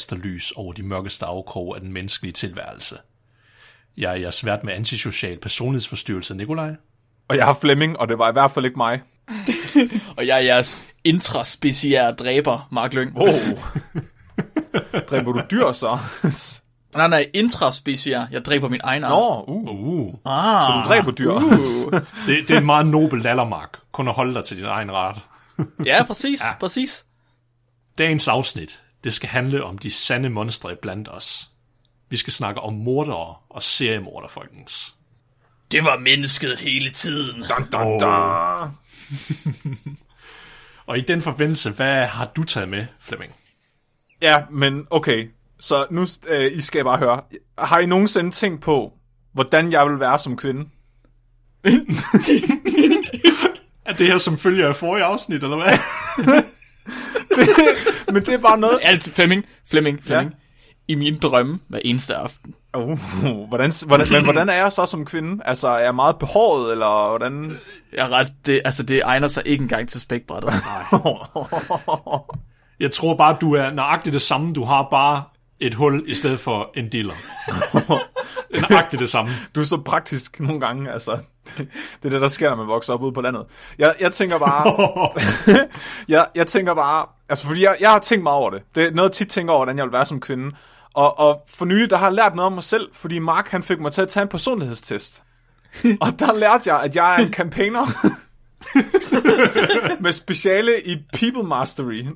Kaster lys over de mørkeste afkroge af den menneskelige tilværelse. Jeg er jeres vært med antisocial personlighedsforstyrrelse, Nikolaj. Og jeg har Flemming, og det var i hvert fald ikke mig. Og jeg er jeres intraspeciære dræber, Mark Lyng. Oh. Dræber du dyr så? Nej, nej, intraspeciær. Jeg dræber min egen arm. Nå, uh. Uh, Ah, Så du dræber dyr. Uh. det, det er en meget nobel aldermark, kun at holde dig til din egen ret. Ja, præcis, ja. præcis. Dagens afsnit, det skal handle om de sande monstre blandt os. Vi skal snakke om mordere og seriemordere, folkens. Det var mennesket hele tiden. Dun, dun, dun. Og i den forbindelse, hvad har du taget med, Flemming? Ja, men okay. Så nu, øh, I skal bare høre. Har I nogensinde tænkt på, hvordan jeg vil være som kvinde? Er det her som følger af forrige afsnit, eller hvad? Men det er bare noget... Alt, Flemming, Flemming, Flemming. Ja. I mine drømme hver eneste aften. Uh, hvordan, hvordan, men hvordan er jeg så som kvinde? Altså, er jeg meget behåret, eller hvordan... Jeg er ret, det, altså det egner sig ikke engang til spækbrættet. Jeg tror bare, du er nøjagtigt det samme. Du har bare et hul i stedet for en diller. Er nøjagtigt det samme. Du er så praktisk nogle gange, altså. Det er det, der sker, når man vokser op ude på landet. Jeg, jeg tænker bare... jeg, jeg tænker bare... Altså, fordi jeg, jeg har tænkt meget over det. Det er noget, jeg tit tænker over, hvordan jeg vil være som kvinde. Og, og for nylig, der har jeg lært noget om mig selv, fordi Mark, han fik mig til at tage en personlighedstest. og der lærte jeg, at jeg er en campaigner. med speciale i people mastery.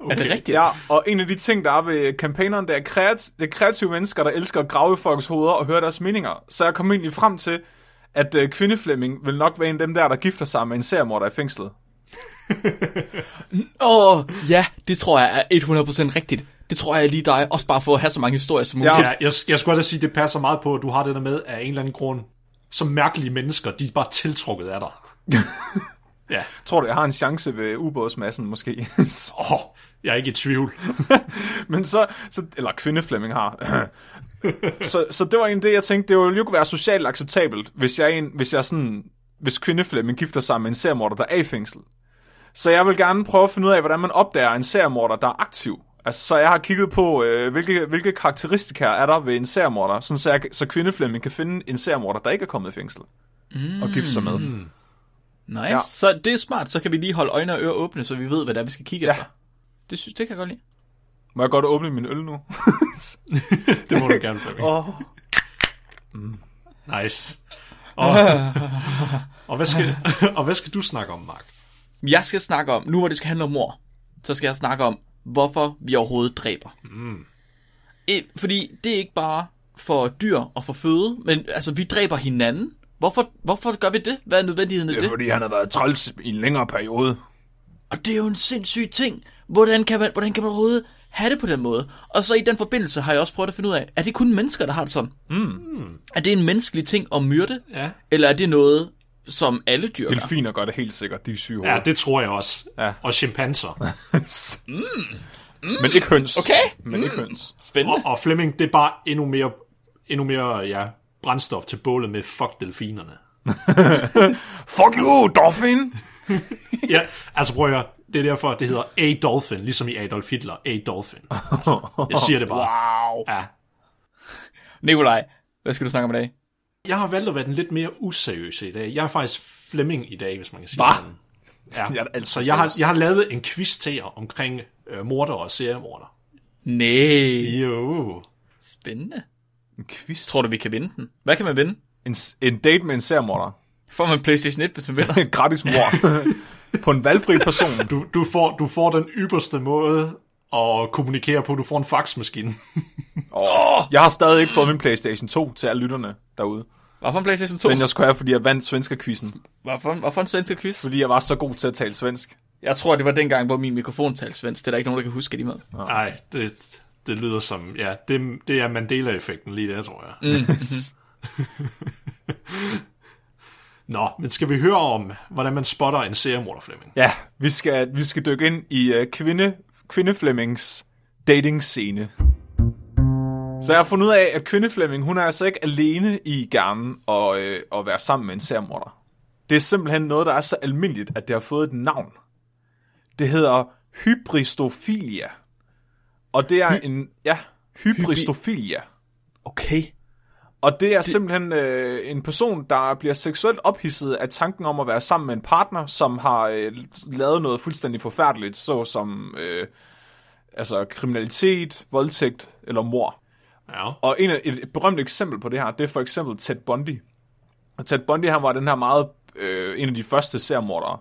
Okay. Er det rigtigt? Ja, og en af de ting, der er ved campaigneren, det er, kreat- det er kreative mennesker, der elsker at grave i folks hoveder og høre deres meninger. Så jeg kom egentlig frem til, at uh, kvindeflemming vil nok være en af dem der, der gifter sig med en seriemorder i fængslet. Åh, oh, ja, det tror jeg er 100% rigtigt. Det tror jeg er lige dig, også bare for at have så mange historier som muligt. Ja. Ja, jeg, jeg skulle da sige, det passer meget på, at du har det der med, af en eller anden grund, som mærkelige mennesker, de er bare tiltrukket af dig. ja, Tror du, jeg har en chance ved ubådsmassen måske? åh, jeg er ikke i tvivl. Men så, så eller kvindeflemming har. så, så det var en det, jeg tænkte, det ville jo kunne være socialt acceptabelt, hvis jeg, en, hvis jeg sådan, hvis kvindeflemming gifter sig med en seriemorder, der er i fængsel. Så jeg vil gerne prøve at finde ud af, hvordan man opdager en seriemorder, der er aktiv. Altså, så jeg har kigget på, øh, hvilke, hvilke karakteristika er der ved en seriemorder, sådan så, jeg, så kvindeflemming kan finde en seriemorder, der ikke er kommet i fængsel. Mm. Og gifte sig med. Nice. Ja. Så det er smart, så kan vi lige holde øjne og ører åbne, så vi ved, hvad det er, vi skal kigge Ja. efter. Det synes det kan jeg godt lide. Må jeg godt åbne min øl nu? Det må du gerne, Flemming. Åh. Nice. Og, og, hvad skal, og hvad skal du snakke om, Mark? Jeg skal snakke om, nu hvor det skal handle om mor, så skal jeg snakke om, hvorfor vi overhovedet dræber. Mm. Fordi det er ikke bare for dyr og for føde, men altså vi dræber hinanden. Hvorfor, hvorfor gør vi det? Hvad er nødvendigheden af Det det? er fordi, han har været træls i en længere periode. Og det er jo en sindssyg ting. Hvordan kan man, hvordan kan man overhovedet have det på den måde? Og så i den forbindelse har jeg også prøvet at finde ud af, er det kun mennesker, der har det sådan? Mm. Er det en menneskelig ting at myrde? Ja. Eller er det noget, som alle dyr? Delfiner gør det helt sikkert, de er syge Ja, det tror jeg også. Ja. Og chimpanser. Men ikke høns. Okay. Men ikke høns. Spændende. Og, og Flemming, det er bare endnu mere, endnu mere ja, brændstof til bålet med fuck delfinerne. Fuck you, dolphin! Ja, altså prøv at høre, det er derfor, det hedder A-Dolphin, ligesom i Adolf Hitler, A-Dolphin. Altså, jeg siger det bare. Wow. Ja. Nikolaj, hvad skal du snakke om i dag? Jeg har valgt at være den lidt mere useriøse i dag. Jeg er faktisk Flemming i dag, hvis man kan sige sådan. Ja. Jeg er altid Så jeg har, jeg har lavet en quiz til jer omkring øh, morder og seriemorder. Nej. Jo. Spændende. En quiz? Tror du, vi kan vinde den? Hvad kan man vinde? En, en date med en seriemorder. Får man PlayStation 1, hvis man vinder? En gratis mor. på en valgfri person. Du, du, får, du får den ypperste måde at kommunikere på. Du får en faxmaskine. Oh, jeg har stadig ikke fået min PlayStation 2 til alle lytterne derude. Hvorfor en PlayStation 2? Men jeg skulle have, fordi jeg vandt svenskerquizzen. Hvorfor, hvorfor en svensk quiz? Fordi jeg var så god til at tale svensk. Jeg tror, det var dengang, hvor min mikrofon talte svensk. Det er der ikke nogen, der kan huske det med. Nej, det, det lyder som... Ja, det, det er Mandela-effekten lige der, tror jeg. Mm. Nå, men skal vi høre om, hvordan man spotter en seriemorder, Flemming? Ja, vi skal, vi skal dykke ind i uh, kvinde, kvinde Flemmings dating-scene. Så jeg har fundet ud af, at kvinde Flemming, hun er altså ikke alene i gerne at, øh, at være sammen med en seriemorder. Det er simpelthen noget, der er så almindeligt, at det har fået et navn. Det hedder hybristofilia. Og det er en... Ja, hybristofilia. Okay. Og det er det... simpelthen øh, en person, der bliver seksuelt ophidset af tanken om at være sammen med en partner, som har øh, lavet noget fuldstændig forfærdeligt, såsom øh, altså kriminalitet, voldtægt eller mor. Ja. Og en et, et berømt eksempel på det her, det er for eksempel Ted Bundy. Og Ted Bundy, han var den her meget, øh, en af de første seriemordere,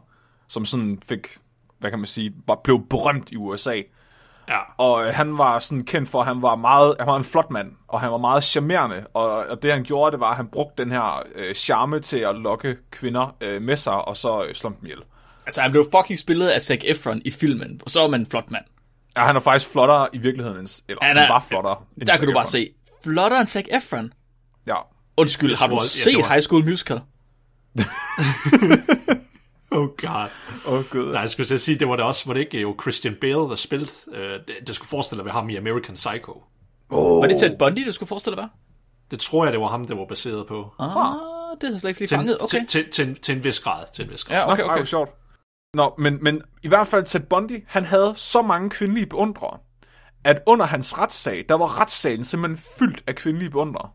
som sådan fik, hvad kan man sige, bare blev berømt i USA. Ja. Og øh, han var sådan kendt for, at han var meget, han var en flot mand, og han var meget charmerende, og, og det han gjorde, det var, at han brugte den her øh, charme til at lokke kvinder øh, med sig, og så øh, slå dem ihjel. Altså, han blev fucking spillet af Zac Efron i filmen, og så var man en flot mand. Ja, han er faktisk flottere i virkeligheden, end, eller han, er- han var flottere. end Der Zac kan du bare Efron. se. Flottere end Zac Efron. Ja. Undskyld, har du ja, set det var- High School Musical? Oh god. Oh, gud. Nej, jeg skulle til sige, det var det også, var det ikke jo Christian Bale, der spillede, øh, det, det skulle forestille være ham i American Psycho. Oh. Var det Ted Bundy, du skulle forestille dig, Det tror jeg, det var ham, det var baseret på. var? Ah, det har jeg slet ikke lige Til, fanget. Okay. til, til, til, en- til en vis grad. Til en vis grad. Ja, okay, Nå, ej, okay. hvor sjovt. Nå, men, men i hvert fald Ted Bundy, han havde så mange kvindelige beundrere, at under hans retssag, der var retssagen simpelthen fyldt af kvindelige beundrere.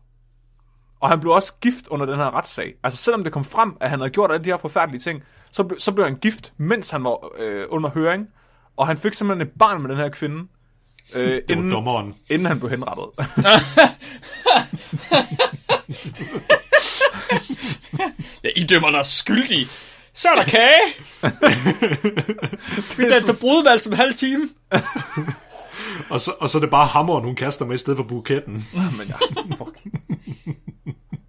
Og han blev også gift under den her retssag. Altså selvom det kom frem, at han havde gjort alle de her forfærdelige ting, så, ble, så blev han gift, mens han var øh, under høring. Og han fik simpelthen et barn med den her kvinde, øh, Det inden, dommeren. inden han blev henrettet. Ja, I dømmer dig skyldig. Så er der kage. Vi er danser så- brudvalg som en halv time. Og så, og så er det bare hammeren, hun kaster med i stedet for buketten. Men ja, fuck.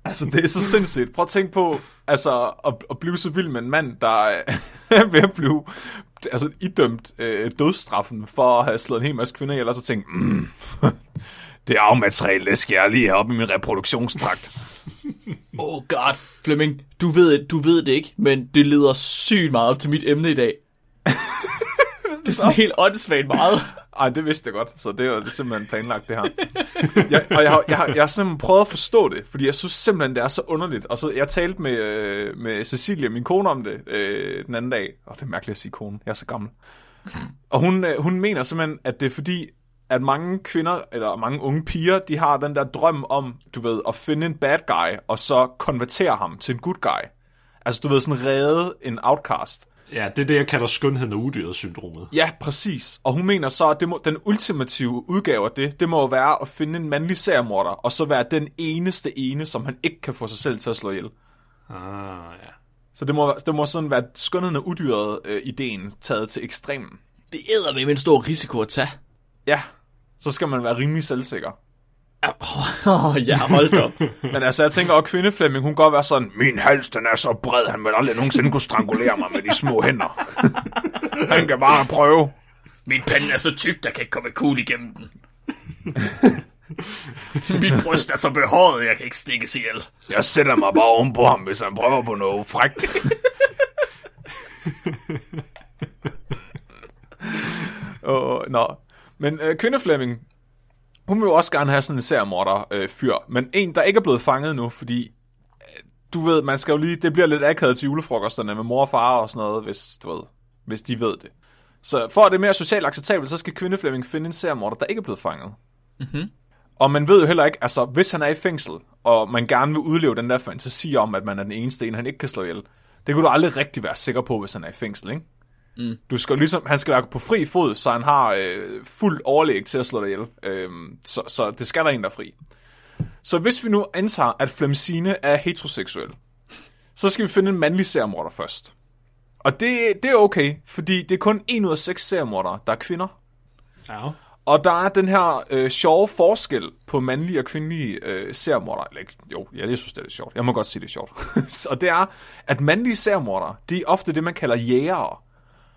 Altså, det er så sindssygt. Prøv at tænke på, altså, at, at blive så vild med en mand, der er ved at blive altså, idømt øh, dødsstraffen for at have slået en hel masse kvinder ihjel, og så tænke, mm, det er afmateriale, det skal jeg lige have op i min reproduktionstrakt. Oh god, Flemming, du ved, du ved det ikke, men det leder sygt meget op til mit emne i dag. det er sådan helt åndssvagt meget. Ej, det vidste jeg godt, så det var det er simpelthen planlagt, det her. Jeg, og jeg har, jeg, har, jeg har simpelthen prøvet at forstå det, fordi jeg synes simpelthen, det er så underligt. Og så jeg talte med, øh, med Cecilia, min kone, om det øh, den anden dag. Og det er mærkeligt at sige kone, jeg er så gammel. Og hun, øh, hun mener simpelthen, at det er fordi, at mange kvinder, eller mange unge piger, de har den der drøm om, du ved, at finde en bad guy, og så konvertere ham til en good guy. Altså, du ved, sådan redde en outcast. Ja, det er det, jeg kalder skønheden og udyret-syndromet. Ja, præcis. Og hun mener så, at det må, den ultimative udgave af det, det må jo være at finde en mandlig seriemorder, og så være den eneste ene, som han ikke kan få sig selv til at slå ihjel. Ah, ja. Så det må, det må sådan være skønheden og udyret øh, ideen taget til ekstremen. Det æder med en stor risiko at tage. Ja, så skal man være rimelig selvsikker. Åh, ja, hold da op. Men altså, jeg tænker også, kvindeflemming, hun kan godt være sådan, min hals, den er så bred, han vil aldrig nogensinde kunne strangulere mig med de små hænder. han kan bare prøve. Min pande er så tyk, der kan ikke komme kugle igennem den. Mit bryst er så behåret, jeg kan ikke stikkes ihjel. Jeg sætter mig bare ovenpå ham, hvis han prøver på noget frækt. oh, nå. Men øh, kvindeflemming, hun vil jo også gerne have sådan en seriemorder øh, fyr, men en, der ikke er blevet fanget nu, fordi øh, du ved, man skal jo lige, det bliver lidt akavet til julefrokosterne med mor og far og sådan noget, hvis, du ved, hvis de ved det. Så for at det er mere socialt acceptabelt, så skal kvindeflemming finde en seriemorder, der ikke er blevet fanget. Og man ved jo heller ikke, altså hvis han er i fængsel, og man gerne vil udleve den der fantasi om, at man er den eneste en, han ikke kan slå ihjel, det kunne du aldrig rigtig være sikker på, hvis han er i fængsel, ikke? Mm. Du skal ligesom, han skal være på fri fod, så han har øh, fuld overlæg til at slå dig ihjel. Øh, så, så det skal være en, der er fri. Så hvis vi nu antager, at Flemsine er heteroseksuel, så skal vi finde en mandlig seriemorder først. Og det, det er okay, fordi det er kun en ud af seks seriemordere, der er kvinder. Ja. Og der er den her øh, sjove forskel på mandlige og kvindelige øh, seriemordere. Eller, jo, ja, jeg synes, det er lidt sjovt. Jeg må godt sige, det er sjovt. og det er, at mandlige seriemordere, de er ofte det, man kalder jægere.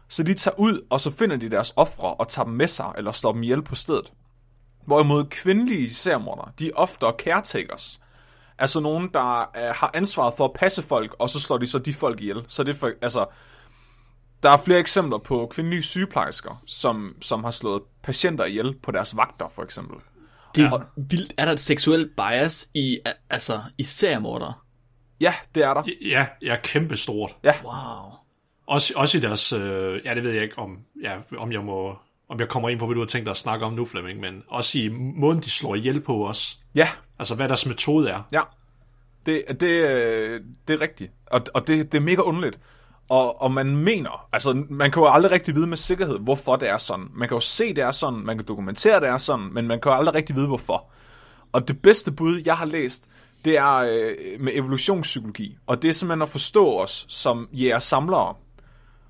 Så de tager ud, og så finder de deres ofre og tager dem med sig, eller slår dem ihjel på stedet. Hvorimod kvindelige seriemordere, de er ofte caretakers. Altså nogen, der øh, har ansvaret for at passe folk, og så slår de så de folk ihjel. Så det er for, altså, der er flere eksempler på kvindelige sygeplejersker, som, som har slået patienter ihjel på deres vagter, for eksempel. Det er vildt. Er der et seksuelt bias i, al- altså, i seriemordere? Ja, det er der. Ja, ja, kæmpestort. Wow. Også, også i deres, øh, ja det ved jeg ikke om, ja, om jeg må, om jeg kommer ind på, hvad du har tænkt dig at snakke om nu, Flemming, men også i måden, de slår ihjel på os. Ja, Altså, hvad deres metode er. ja. Det, det, øh, det er rigtigt. Og, og det, det er mega underligt. Og, og man mener, altså man kan jo aldrig rigtig vide med sikkerhed, hvorfor det er sådan. Man kan jo se, det er sådan, man kan dokumentere, det er sådan, men man kan jo aldrig rigtig vide, hvorfor. Og det bedste bud, jeg har læst, det er øh, med evolutionspsykologi. Og det er simpelthen at forstå os som jæger-samlere.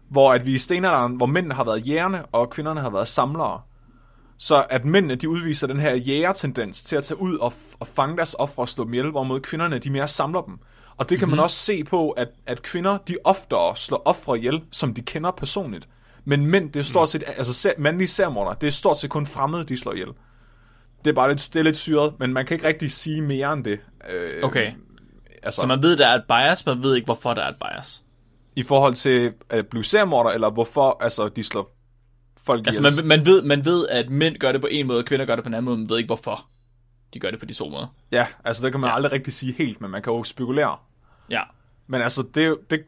Hvor at vi i stenalderen, hvor mændene har været jægerne, og kvinderne har været samlere. Så at mændene, de udviser den her jægertendens til at tage ud og, og fange deres ofre og slå dem ihjel, hvorimod kvinderne, de mere samler dem. Og det kan mm-hmm. man også se på, at, at kvinder, de oftere slår ofre ihjel, som de kender personligt. Men mænd, det er stort set, altså ser, mandlige særmorder, det er stort set kun fremmede, de slår ihjel. Det er bare lidt, det er lidt syret, men man kan ikke rigtig sige mere end det. Øh, Okay. Altså, Så man ved, der er et bias, man ved ikke, hvorfor der er et bias. I forhold til at blive særmorder, eller hvorfor altså, de slår folk Altså, ihjel. man, man, ved, man ved, at mænd gør det på en måde, og kvinder gør det på en anden måde, men man ved ikke, hvorfor de gør det på de to måder. Ja, altså det kan man ja. aldrig rigtig sige helt, men man kan jo spekulere. Ja. Men altså, det, det,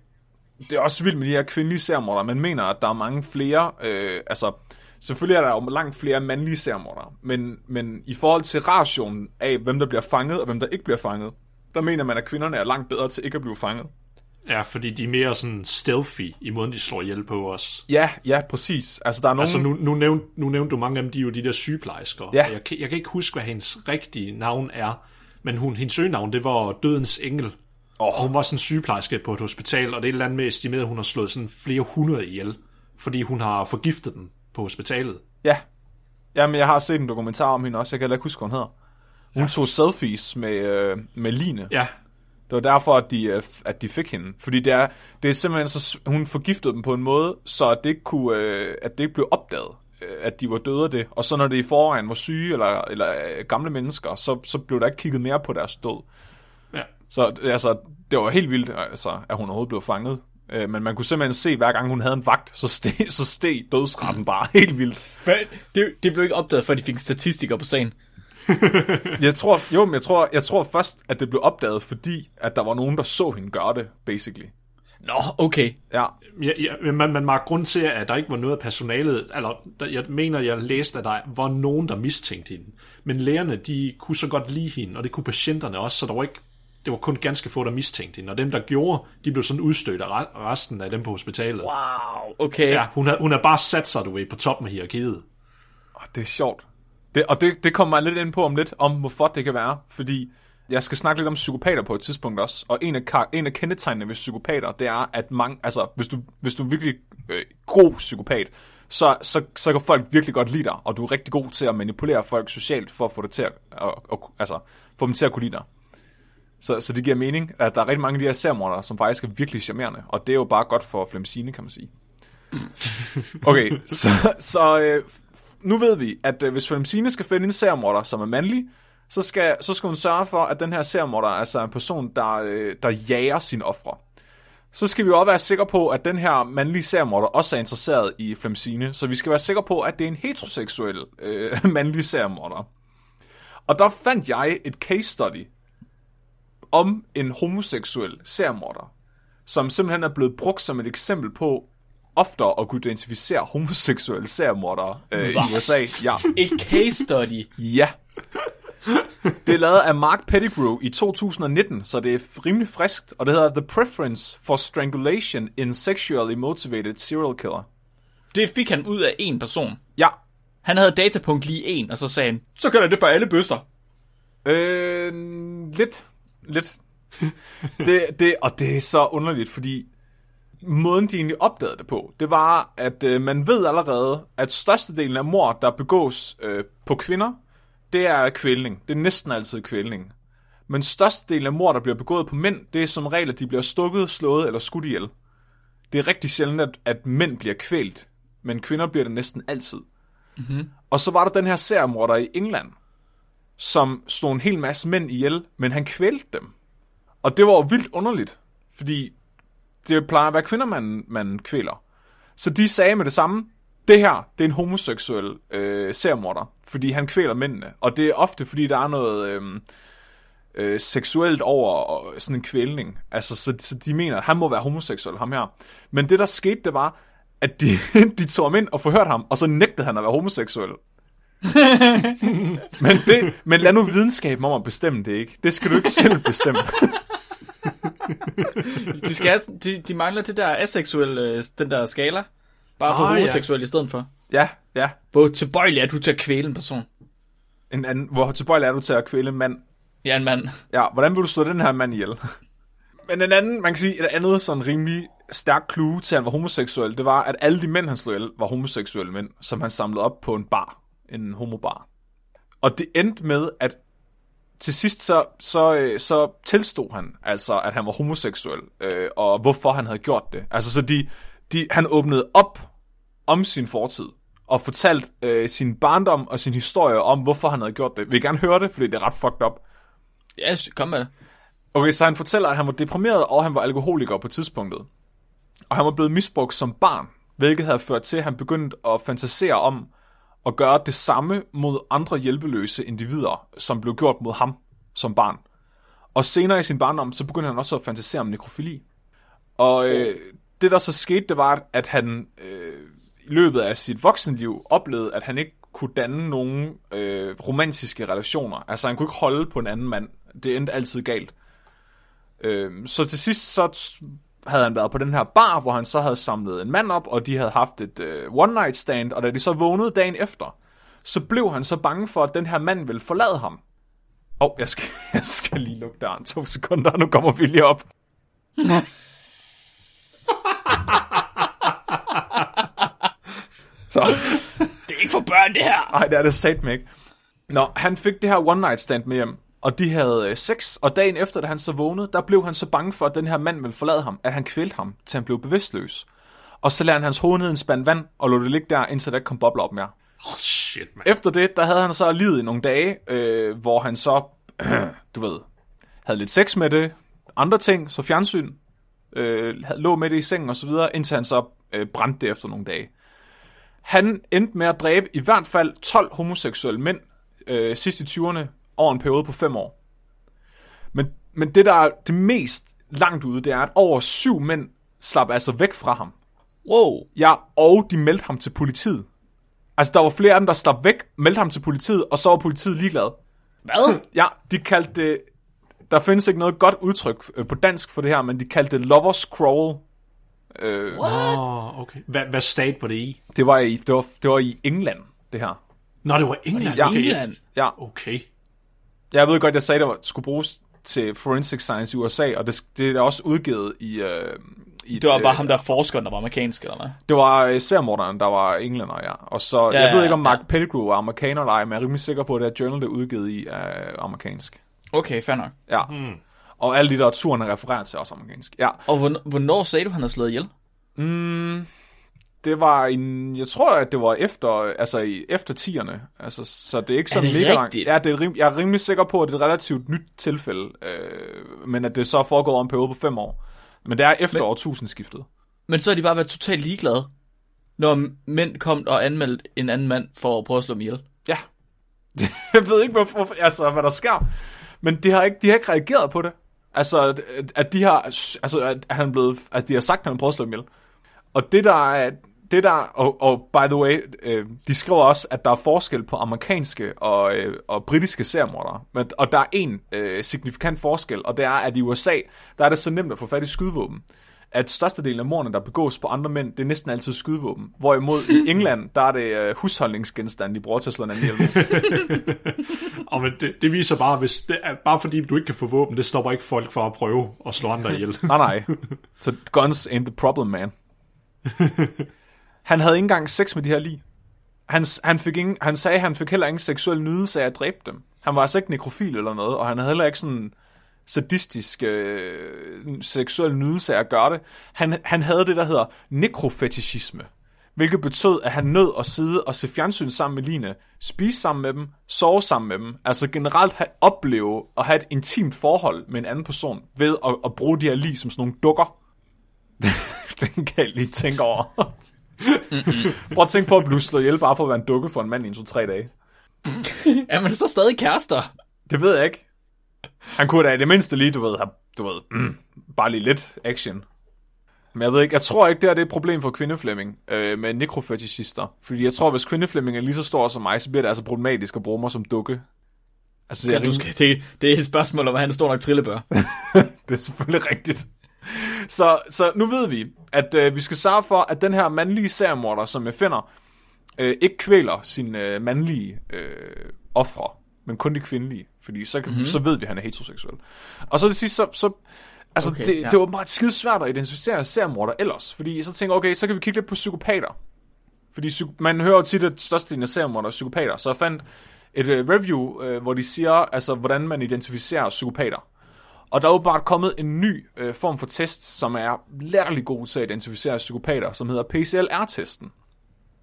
det er også vildt med de her kvindelige seriemordere. Man mener, at der er mange flere, øh, altså selvfølgelig er der jo langt flere mandlige seriemordere, men, men i forhold til rationen af, hvem der bliver fanget og hvem der ikke bliver fanget, der mener man, at kvinderne er langt bedre til ikke at blive fanget. Ja, fordi de er mere sådan stealthy i måden, de slår ihjel på os. Ja, ja, præcis. Altså, der er nogen... Altså, nu, nu, nævnte, nu nævnte du mange af dem, de er jo de der sygeplejersker. Ja. Jeg, kan- jeg kan ikke huske, hvad hendes rigtige navn er, men hun, hendes øgenavn, det var Dødens Engel. Åh. Og hun var sådan sygeplejerske på et hospital, og det er et eller andet med estimeret, at hun har slået sådan flere hundrede ihjel, fordi hun har forgiftet dem på hospitalet. Ja. Jamen, jeg har set en dokumentar om hende også. Jeg kan heller ikke huske, hvad hun hedder. Hun ja. tog selfies med, øh, med Line. Ja, Det var derfor, at de, øh, at de fik hende. Fordi det er, det er simpelthen så, hun forgiftede dem på en måde, så det ikke, kunne, øh, at det ikke blev opdaget, øh, at de var døde af det. Og så når det i forvejen var syge eller, eller gamle mennesker, så, så blev der ikke kigget mere på deres død. ja. Så altså, det var helt vildt, altså, at hun overhovedet blev fanget. Men man kunne simpelthen se, hver gang hun havde en vagt, så steg, så steg dødsraten bare helt vildt. Det, det blev ikke opdaget, før de fik statistikker på sagen. Jeg tror, jo, men jeg tror, jeg tror først, at det blev opdaget, fordi at der var nogen, der så hende gøre det, basically. Nå, okay. Ja, Ja, ja, men man var grund til, at der ikke var noget af personalet, eller der- jeg mener, jeg læste, at der var nogen, der mistænkte hende. Men lægerne, de kunne så godt lide hende, og det kunne patienterne også, så der var ikke, det var kun ganske få, der mistænkte hende. Og dem, der gjorde, de blev sådan udstødt af re- resten af dem på hospitalet. Wow, okay. Ja, hun har, hun har bare sat sig, du ved, på toppen af hierarkiet. Åh, det er sjovt. Det, og det, det kommer mig lidt ind på om lidt, om hvorfor det kan være. Fordi jeg skal snakke lidt om psykopater på et tidspunkt også. Og en af, en af kendetegnene ved psykopater, det er, at mange, altså, hvis du, hvis du er virkelig øh, god psykopat, så, så, så kan folk virkelig godt lide dig, og du er rigtig god til at manipulere folk socialt, for at få, det til at, og, og, altså, få dem til at kunne lide dig. Så, så det giver mening, at der er rigtig mange af de her seriemordere, som faktisk er virkelig charmerende, og det er jo bare godt for Flemsine, kan man sige. Okay, så, så øh, nu ved vi, at øh, hvis Flemsine skal finde en seriemorder, som er mandlig, så skal, så skal hun sørge for, at den her seriemorder altså er en person, der, øh, der jager sine ofre. Så skal vi også være sikre på, at den her mandlige seriemorder også er interesseret i Flemsine, så vi skal være sikre på, at det er en heteroseksuel øh, mandlig seriemorder. Og der fandt jeg et case study om en homoseksuel seriemorder, som simpelthen er blevet brugt som et eksempel på oftere at kunne identificere homoseksuelle seriemordere øh, i? USA. Ja. Et case study. ja. Det er lavet af Mark Pettigrew i 2019, så det er rimelig friskt, og det hedder The Preference for Strangulation in Sexually Motivated Serial Killer. Det fik han ud af en person. Ja, Han havde datapunkt lige en, og så sagde han, så gør jeg det for alle bøsser. Øh, lidt. Lidt. det, det, og det er så underligt, fordi måden, de egentlig opdagede det på, det var, at øh, man ved allerede, at størstedelen af mord, der begås øh, på kvinder, det er kvælning. Det er næsten altid kvælning. Men størstedelen af mord, der bliver begået på mænd, det er som regel, at de bliver stukket, slået eller skudt ihjel. Det er rigtig sjældent, at, at mænd bliver kvælt, men kvinder bliver det næsten altid. Mm-hmm. Og så var der den her seriemorder i England, som slog en hel masse mænd ihjel, men han kvælte dem. Og det var jo vildt underligt, fordi det plejer at være kvinder, man, man kvæler. Så de sagde med det samme, det her, det er en homoseksuel øh, seriemorder, fordi han kvæler mændene. Og det er ofte, fordi der er noget øh, øh, seksuelt over sådan en kvælning. Altså, så, så de mener, at han må være homoseksuel, ham her. Men det, der skete, det var, at de, de tog ham ind og forhørte ham, og så nægtede han at være homoseksuel. men, det, men lad nu videnskaben om at bestemme det, ikke? Det skal du ikke selv bestemme. de, skal, de, de mangler det der aseksuelle, den der skala. Bare for Ah, ja. homoseksuel ja. i stedet for. ja, ja. Hvor tilbøjelig er du til at kvæle en person? En anden, hvor tilbøjelig er du til at kvæle en mand? Ja, en mand. Ja, hvordan vil du slå den her mand ihjel? Men en anden, man kan sige, et andet sådan rimelig stærk clue til, at han var homoseksuel, det var, at alle de mænd, han slog ihjel, var homoseksuelle mænd, som han samlede op på en bar. En homobar. Og det endte med, at til sidst så, så, øh, så tilstod han altså, at han var homoseksuel, øh, og hvorfor han havde gjort det. Altså, så de, de, han åbnede op om sin fortid, og fortalte øh, sin barndom og sin historie om, hvorfor han havde gjort det. Vil I gerne høre det, fordi det er ret fucked up. Ja, kom med det. Okay, så han fortæller, at han var deprimeret, og han var alkoholiker på tidspunktet. Og han var blevet misbrugt som barn, hvilket havde ført til, at han begyndte at fantasere om at gøre det samme mod andre hjælpeløse individer, som blev gjort mod ham som barn. Og senere i sin barndom, så begyndte han også at fantasere om nekrofili. Og øh, det, der så skete, det var, at han øh, i løbet af sit voksenliv oplevede, at han ikke kunne danne nogen øh, romantiske relationer. Altså, han kunne ikke holde på en anden mand. Det endte altid galt. Øh, så til sidst, så havde han været på den her bar, hvor han så havde samlet en mand op, og de havde haft et øh, one-night stand, og da de så vågnede dagen efter, så blev han så bange for, at den her mand ville forlade ham. Åh, oh, jeg, skal, jeg skal lige lukke døren to sekunder, nu kommer Vilje op. så, Det er ikke for børn, det her. nej, det er det satme ikke. Nå, han fik det her one night stand med hjem, og de havde øh, sex, og dagen efter, da han så vågnede, der blev han så bange for, at den her mand ville forlade ham, at han kvælte ham, til han blev bevidstløs. Og så lagde han hans hoved ned i en spand vand, og lå det ligge der, indtil der ikke kom bobler op mere. Oh, shit, man. Efter det, der havde han så livet i nogle dage, øh, hvor han så, du ved, havde lidt sex med det, andre ting, så fjernsyn, øh, lå med det i sengen og så videre, indtil han så øh, brændte det efter nogle dage. Han endte med at dræbe i hvert fald 12 homoseksuelle mænd øh, sidst i 20'erne over en periode på 5 år. Men, men det, der er det mest langt ude, det er, at over syv mænd slap altså væk fra ham. Wow. Ja, og de meldte ham til politiet. Altså, der var flere af dem, der slap væk, meldte ham til politiet, og så var politiet ligeglad. Hvad? Ja, de kaldte det... Der findes ikke noget godt udtryk øh, på dansk for det her, men de kaldte det lovers crawl. Øh, Åh, oh, okay. Hvad, hvad stat var det i? det, var i, det, var, det var i England, det her. Nå, det var England. Ja. Okay. England? Ja, Okay. Jeg ved godt, jeg sagde, at det skulle bruges til forensic science i USA, og det, det er også udgivet i... Øh, i Det var et, bare øh, ham, der er forskeren, der var amerikansk, eller hvad? Det var øh, seriemorderen, der var englænder, ja. Og så, ja, Ja, jeg ved ja, ikke, om Mark ja. Pettigrew var amerikaner eller ej, men jeg er rimelig sikker på, at det er journal, der er udgivet i er amerikansk. Okay, fair nok. Ja. Hmm. Og al litteraturen er refereret til også amerikansk. Ja. Og hvornår, hvornår sagde du, han havde slået ihjel? Mm, det var en, jeg tror, at det var efter, altså efter tierne. Altså, så det er ikke så det mega langt. Ja, det er, rim, jeg er rimelig sikker på, at det er et relativt nyt tilfælde, øh, men at det så er foregået over en periode på fem år. Men det er efter men, årtusindskiftet. Men så har de bare været totalt ligeglade, når mænd kom og anmeldte en anden mand for at prøve at slå dem ihjel. Ja. jeg ved ikke, hvorfor, altså, hvad der sker. Men de har ikke, de har ikke reageret på det. Altså, at- de har, altså, at han er blevet, at de har sagt, at han har prøvet at slå dem ihjel. Og det der er, det der, og, og by the way, øh, de skriver også, at der er forskel på amerikanske og, øh, og britiske seriemordere. Men, og der er en øh, signifikant forskel, og det er, at i USA, der er det så nemt at få fat i skydevåben. at størstedelen af mordene, der begås på andre mænd, det er næsten altid skydevåben. Hvorimod i England, der er det uh, husholdningsgenstande, de bruger til at slå hinanden ihjel. Og men det, det viser bare, hvis det er, bare fordi du ikke kan få våben, det stopper ikke folk for at prøve at slå andre ihjel. Nej, nej. Så guns ain't the problem, man. Han havde ikke engang sex med de her lige. Han, han, fik ingen, han sagde, at han fik heller ingen seksuel nydelse af at dræbe dem. Han var altså ikke nekrofil eller noget, og han havde heller ikke sådan sadistisk øh, seksuel nydelse af at gøre det. Han, han havde det, der hedder nekrofetishisme, hvilket betød, at han nød at sidde og se fjernsyn sammen med Line, spise sammen med dem, sove sammen med dem, altså generelt have, opleve og have et intimt forhold med en anden person, ved at, at bruge de her lige som sådan nogle dukker. Den kan jeg lige tænke over. Prøv at tænke på at blive slået ihjel bare for at være en dukke for en mand i en to-tre dage. Er man så stadig kærester? Det ved jeg ikke. Han kunne da i det mindste lige, du ved, have, du ved, mm, bare lige lidt action. Men jeg ved ikke, jeg tror ikke, det er det er et problem for kvindeflemming øh, med nekrofetishister. Fordi jeg tror, hvis kvindeflemming er lige så stor som mig, så bliver det altså problematisk at bruge mig som dukke. Altså, det er, Ja, du skal, det, det er et spørgsmål om, at han er stor nok trillebør. det er selvfølgelig rigtigt. Så, så nu ved vi, at øh, vi skal sørge for, at den her mandlige seriemorder, som jeg finder, øh, ikke kvæler sine øh, mandlige øh, ofre, men kun de kvindelige. Fordi så, mm-hmm. så ved vi, at han er heteroseksuel. Og så det sidste, så... så altså, okay, det, ja. det var meget skide svært at identificere seriemorder ellers. Fordi så tænker okay, så kan vi kigge lidt på psykopater. Fordi psyko- man hører jo tit, at størstedelen af seriemorder er psykopater. Så jeg fandt et øh, review, øh, hvor de siger, altså, hvordan man identificerer psykopater. Og der er åbenbart kommet en ny øh, form for test, som er latterlig god til at identificere psykopater, som hedder PCLR-testen.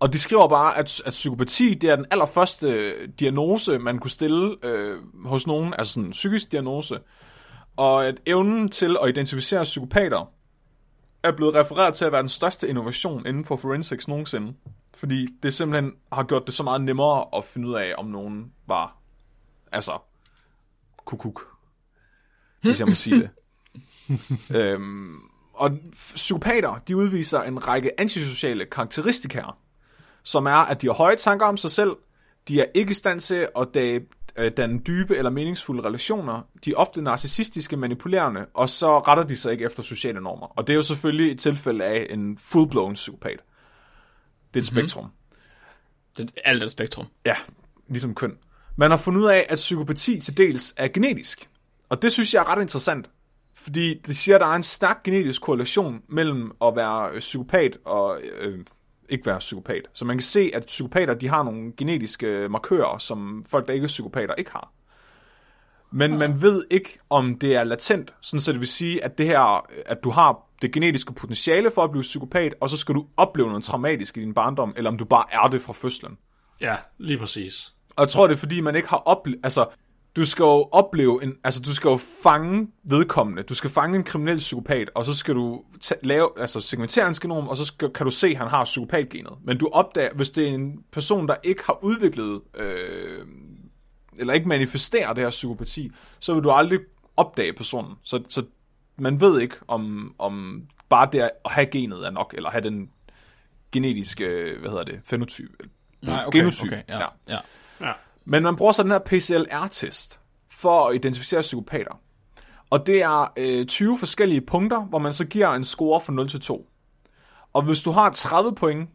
Og de skriver bare, at, at psykopati det er den allerførste øh, diagnose, man kunne stille øh, hos nogen, altså sådan en psykisk diagnose. Og at evnen til at identificere psykopater er blevet refereret til at være den største innovation inden for forensics nogensinde. Fordi det simpelthen har gjort det så meget nemmere at finde ud af, om nogen var, altså, kukuk, hvis jeg må sige det. øhm, og psykopater, de udviser en række antisociale karakteristika, som er, at de har høje tanker om sig selv, de er ikke i stand til at øh, danne dybe eller meningsfulde relationer, de er ofte narcissistiske, manipulerende, og så retter de sig ikke efter sociale normer. Og det er jo selvfølgelig et tilfælde af en full-blown psykopat. Det er et spektrum. Det er alt et spektrum. Ja, ligesom køn. Man har fundet ud af, at psykopati til dels er genetisk. Og det synes jeg er ret interessant. Fordi det siger, at der er en stærk genetisk korrelation mellem at være øh, psykopat og øh, ikke være psykopat. Så man kan se, at psykopater de har nogle genetiske markører, som folk, der ikke er psykopater, ikke har. Men man ved ikke, om det er latent, sådan så det vil sige, at det her, at du har det genetiske potentiale for at blive psykopat, og så skal du opleve noget traumatisk i din barndom, eller om du bare er det fra fødslen. Ja, lige præcis. Og jeg tror, det er fordi, man ikke har oplevet... Altså, du skal jo opleve en... Altså, du skal jo fange vedkommende. Du skal fange en kriminel psykopat, og så skal du ta- lave, altså, segmentere hans genom, og så skal, kan du se, at han har psykopatgenet. Men du opdager, hvis det er en person, der ikke har udviklet... Øh, eller ikke manifesterer det her psykopati, så vil du aldrig opdage personen. Så, så man ved ikke, om, om bare det at have genet er nok, eller have den genetiske, hvad hedder det, fenotype. Nej, okay, genotyp. okay, ja, ja. ja. Ja. Men man bruger så den her PCLR-test for at identificere psykopater. Og det er øh, 20 forskellige punkter, hvor man så giver en score fra 0 til 2. Og hvis du har 30 point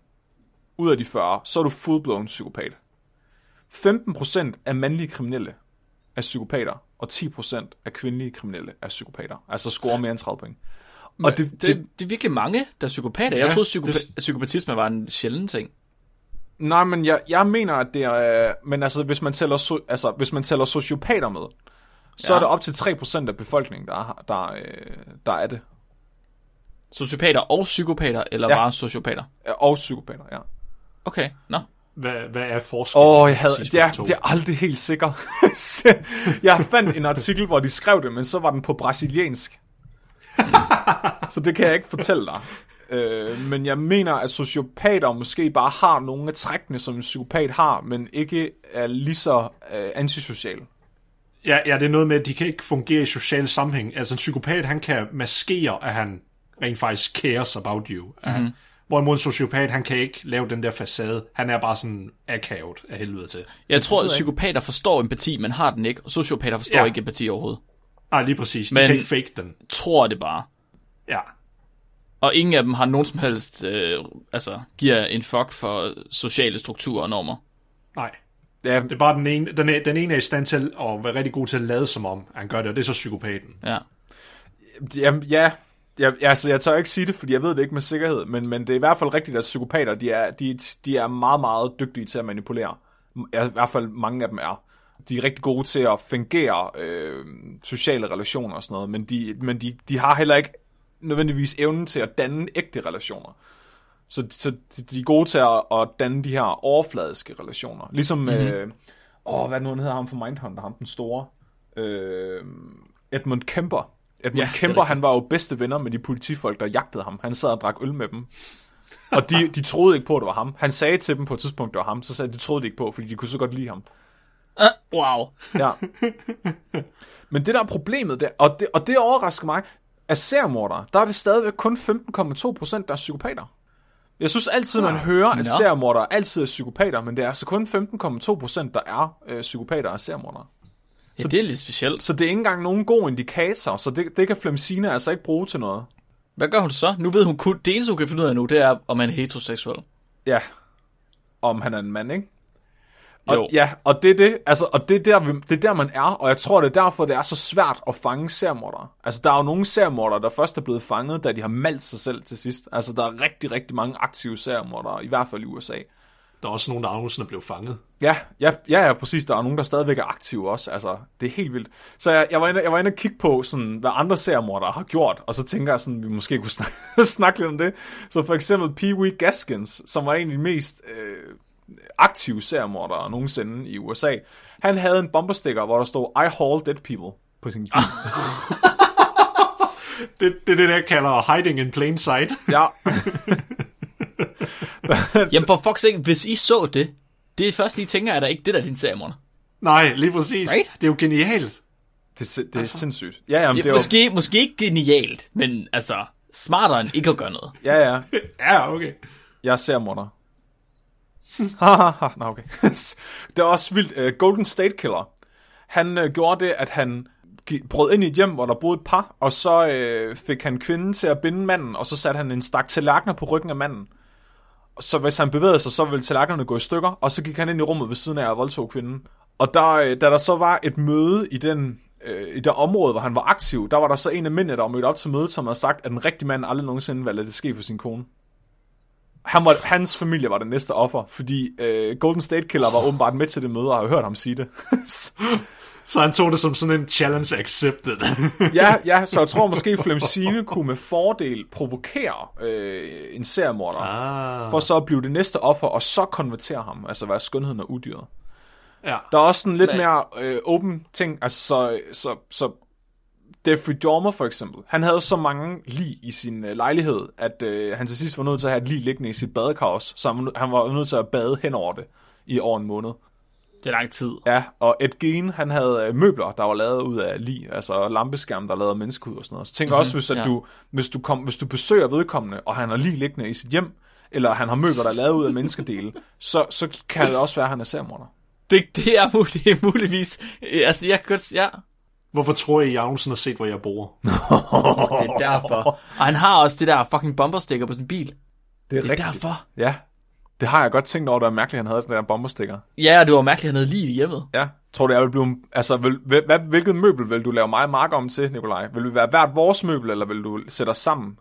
ud af de 40, så er du full-blown psykopat. 15% af mandlige kriminelle er psykopater, og 10% af kvindelige kriminelle er psykopater. Altså score mere end 30 point. Og det, Det, det, det, er virkelig mange, der er psykopater. Jeg Ja, troede, psykopa- psykopatisme var en sjælden ting. Nej, men jeg, jeg mener, at det er... øh, Men altså, hvis man tæller, so, altså, hvis man tæller sociopater med, så Ja. er det op til 3% af befolkningen, der, er- der, øh, der er det. Sociopater og psykopater, eller Ja. bare sociopater? Og psykopater, ja. Okay, nå. Hvad, hvad er forskellen? Åh, oh, jeg havde, det, er, det er aldrig helt sikker. jeg fandt en artikel, hvor de skrev det, men så var den på brasiliansk. så det kan jeg ikke fortælle dig. Øh, men jeg mener, at sociopater måske bare har nogle af trækkene, som en psykopat har, men ikke er lige så øh, antisocial. Ja, ja, det er noget med, at de kan ikke fungere i social sammenhæng. Altså en psykopat, han kan maskere, at han rent faktisk cares about you. Mm-hmm. Hvorimod en sociopat, han kan ikke lave den der facade. Han er bare sådan akavet af helvede til. Jeg tror, at psykopater forstår empati, men har den ikke. Og sociopater forstår Ja. ikke empati overhovedet. Nej, lige præcis. De Men- kan ikke fake den. Tror det bare. Ja. Og ingen af dem har nogen som helst, øh, altså, giver en fuck for sociale strukturer og normer. Nej. Ja, Det er bare den ene, den, den ene er i stand til at være rigtig god til at lade som om, han gør det, og det er så psykopaten. Ja. Jamen, ja, jeg, altså, jeg tør ikke sige det, fordi jeg ved det ikke med sikkerhed, men, men det er i hvert fald rigtigt, at psykopater, de er, de, de er meget, meget dygtige til at manipulere. I hvert fald mange af dem er. De er rigtig gode til at fungere øh, sociale relationer og sådan noget, men, de, men de, de har heller ikke nødvendigvis evnen til at danne ægte relationer. Så, så de er gode til at, at danne de her overfladiske relationer. Ligesom, mm-hmm. øh, åh, hvad nu han hedder ham fra Mindhunter, ham den store, øh, Edmund Kemper. Edmund Ja, det er Kemper, han var jo bedste venner med de politifolk, der jagtede ham. Han sad og drak øl med dem. Og de, de troede ikke på, at det var ham. Han sagde til dem på et tidspunkt, det var ham, så sagde de, de troede de ikke på, fordi de kunne så godt lide ham. Uh, wow. Ja. Men det der er problemet, der, og, det, og det overrasker mig, at seriemordere, der er det stadigvæk kun 15,2 procent, der er psykopater. Jeg synes altid, man hører, at seriemordere altid er psykopater, men det er altså kun 15,2 procent, der er øh, psykopater og seriemordere. Ja, det er lidt specielt. Så det er ikke engang nogen god indikator, så det, det kan Flemsine altså ikke bruge til noget. Hvad gør hun så? Nu ved hun kun, det eneste hun kan finde ud af nu, det er, om han er heteroseksuel. Ja, om han er en mand, ikke? Jo. Og, ja, og det er det, altså, og det er, der, vi- det er der, man er, og jeg tror, det er derfor, det er så svært at fange seriemordere. Altså, der er jo nogle seriemordere, der først er blevet fanget, da de har meldt sig selv til sidst. Altså, der er rigtig, rigtig mange aktive seriemordere, i hvert fald i USA. Der er også nogen, der er blevet fanget. Ja, ja, ja, ja, præcis. Der er nogen, der stadigvæk er aktive også. Altså, det er helt vildt. Så jeg, jeg, var, inde, jeg var inde og kigge på, sådan, hvad andre seriemordere har gjort, og så tænker jeg sådan, vi måske kunne snakke, snakke lidt om det. Så for eksempel Pee Wee Gaskins, som var en af de mest øh, aktive seriemordere nogensinde i USA. Han havde en bombersticker, hvor der stod, I haul dead people på sin bil. Det, det er det, der kalder hiding in plain sight. ja, Jamen for fuck's sake, hvis I så det, det er først lige tænker, er der ikke det der er din seriemorder. Nej, lige præcis. Right? Det er jo genialt. det, er det er altså. sindssygt. Ja, jamen, det er jo, måske, måske ikke genialt, men altså, smartere end ikke at gøre noget. ja, ja. Ja, okay. Jeg er seriemorder. Nå, okay. det er også vildt. Uh, Golden State Killer. Han uh, gjorde det, at han brød ind i et hjem, hvor der boede et par, og så øh, fik han kvinden til at binde manden, og så satte han en stak tallerkener på ryggen af manden. Så hvis han bevægede sig, så ville tallerkenerne gå i stykker, og så gik han ind i rummet ved siden af og voldtog kvinden. Og der, øh, da der så var et møde i den øh, i det område, hvor han var aktiv, der var der så en af mændene, der var mødt op til mødet, som havde sagt, at en rigtig mand aldrig nogensinde ville lade det ske for sin kone. Han var, hans familie var det næste offer, fordi øh, Golden State Killer var åbenbart med til det møde og har hørt ham sige det. Så han tog det som sådan en challenge accepted. ja, ja, så jeg tror måske, Flemsine kunne med fordel provokere øh, en seriemorder, ah. for så at blive det næste offer, og så konvertere ham, altså være skønheden og udyret. Ja. Der er også sådan lidt Men- mere øh, åben ting, altså så, så, så Jeffrey Dahmer for eksempel, han havde så mange lig i sin øh, lejlighed, at øh, han til sidst var nødt til at have et lig liggende i sit badekar også, så han, var- han var nødt til at bade hen over det i over en måned. Det er lang tid. Ja, og Ed Gein, han havde øh, møbler, der var lavet ud af lig, altså lampeskærm, der lavede menneskehud og sådan noget. Så tænk mm-hmm, også, hvis, at ja. du, hvis, du kom, hvis du besøger vedkommende, og han har lig liggende i sit hjem, eller han har møbler, der er lavet ud af menneskedele, så, så kan det også være, at han er seriemorder. Det, det, er, mul- det er muligvis... øh, Altså, jeg kan godt... Ja, Hvorfor tror I, at Jagnussen har set, hvor jeg bor? det er derfor. Og han har også det der fucking bombersticker på sin bil. Det er, Det er derfor. Ja, det har jeg godt tænkt over, det var mærkeligt, at han havde den der bomberstikker. Ja, og det var mærkeligt, at han havde lige i hjemmet. Ja. Tror du, jeg vil blive... Altså, vil, hvad, hvilket møbel vil du lave mig og Mark om til, Nikolaj? Vil vi være hvert vores møbel, eller vil du sætte os sammen?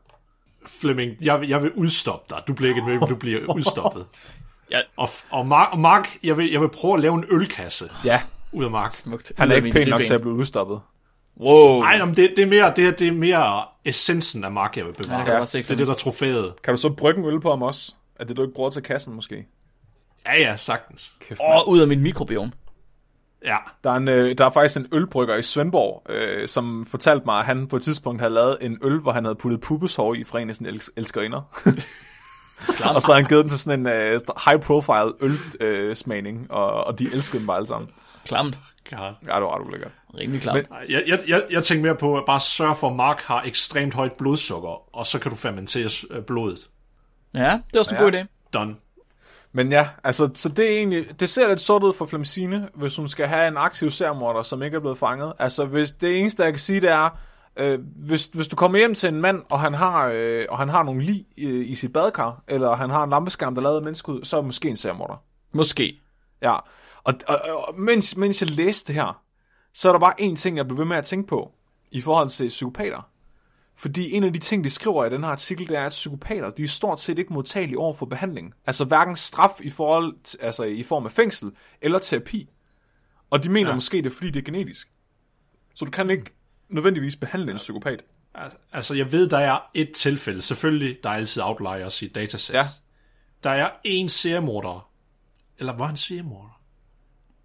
Flemming, jeg, vil- jeg vil udstoppe dig. Du bliver ikke et møbel, du bliver udstoppet. Ja, Og, og, Mark, og Mark jeg, vil, jeg vil prøve at lave en ølkasse Ja, ud af Mark. smukt. han er ikke pæn nok til at blive udstoppet. Wow. Nej, men det, det, er mere, det, det er mere essensen af Mark, jeg vil Ja, bevare. det godt se, det er det, der er trofæet. Kan du så brygge en øl på ham også? Er det, du ikke bruger til kassen, måske? Ja, ja, sagtens. Kæft, Og ud af min mikrobiom. Ja. Der er, en, øh, der er faktisk en ølbrygger i Svendborg, øh, som fortalte mig, at han på et tidspunkt havde lavet en øl, hvor han havde puttet pubeshår i fra en af sine els- elskerinder. Og så havde han givet den til sådan en øh, high-profile ølsmagning, øh, smagning, og, og de elskede den bare alle sammen. Klamt. God. Ja, det var ret ulækkert. Rimelig klamt. Nej, Jeg, jeg, jeg, jeg tænker mere på at bare sørge for, at Mark har ekstremt højt blodsukker, og så kan du fermentere øh, blodet. Ja, det er også en Ja. god idé. Done. Men ja, altså, så det er egentlig, det ser lidt sort ud for Flemsine, hvis hun skal have en aktiv seriemorder, som ikke er blevet fanget. Altså, hvis det eneste, jeg kan sige, det er, Øh, hvis, hvis du kommer hjem til en mand, og han har, øh, og han har nogle lig i, i sit badekar, eller han har en lampeskærm, der er lavet af så er det måske en seriemorder. Måske. Ja, og, og, og mens, mens jeg læste det her, så er der bare en ting, jeg blev ved med at tænke på, i forhold til psykopater. Fordi en af de ting, de skriver i den her artikel, det er, at psykopater, de er stort set ikke modtagelige over for behandling. Altså hverken straf i, forhold til, altså i form af fængsel, eller terapi. Og de mener ja. måske, det er fordi, det er genetisk. Så du kan ikke nødvendigvis behandle en psykopat. Al- Altså, jeg ved, der er et tilfælde. Selvfølgelig, der er altid outliers i et datasæt. Ja. Der er en seriemorder. Eller var han seriemorder?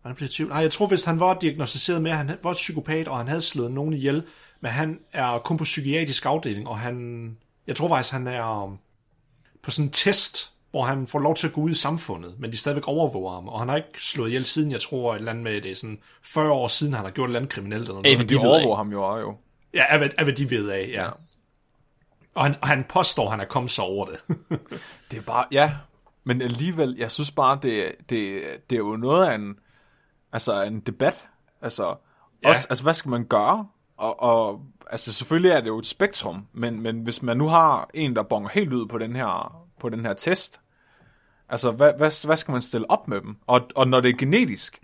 Han blev i tvivl. Nej, jeg tror, hvis han var diagnostiseret med, at han var psykopat, og han havde slået nogen ihjel, men han er kun på psykiatrisk afdeling, og han... Jeg tror faktisk, han er um, på sådan en test, hvor han får lov til at gå ud i samfundet, men de stadigvæk overvåger ham, og han har ikke slået ihjel siden, jeg tror, et eller andet med, det er sådan 40 år siden, han har gjort et eller andet kriminelt eller noget. Men de de ved overvåger ham jo også jo. Ja, af af hvad de ved af, ja. Og han, og han påstår, at han er kommet sig over det. Det er bare, ja, men alligevel, jeg synes bare, det, det, det er jo noget af en, altså en debat. Altså, Ja. også, altså hvad skal man gøre? Og, og altså selvfølgelig er det jo et spektrum, men, men hvis man nu har en, der bonger helt ud på den her, på den her test, altså hvad, hvad, hvad skal man stille op med dem? Og, og når det er genetisk,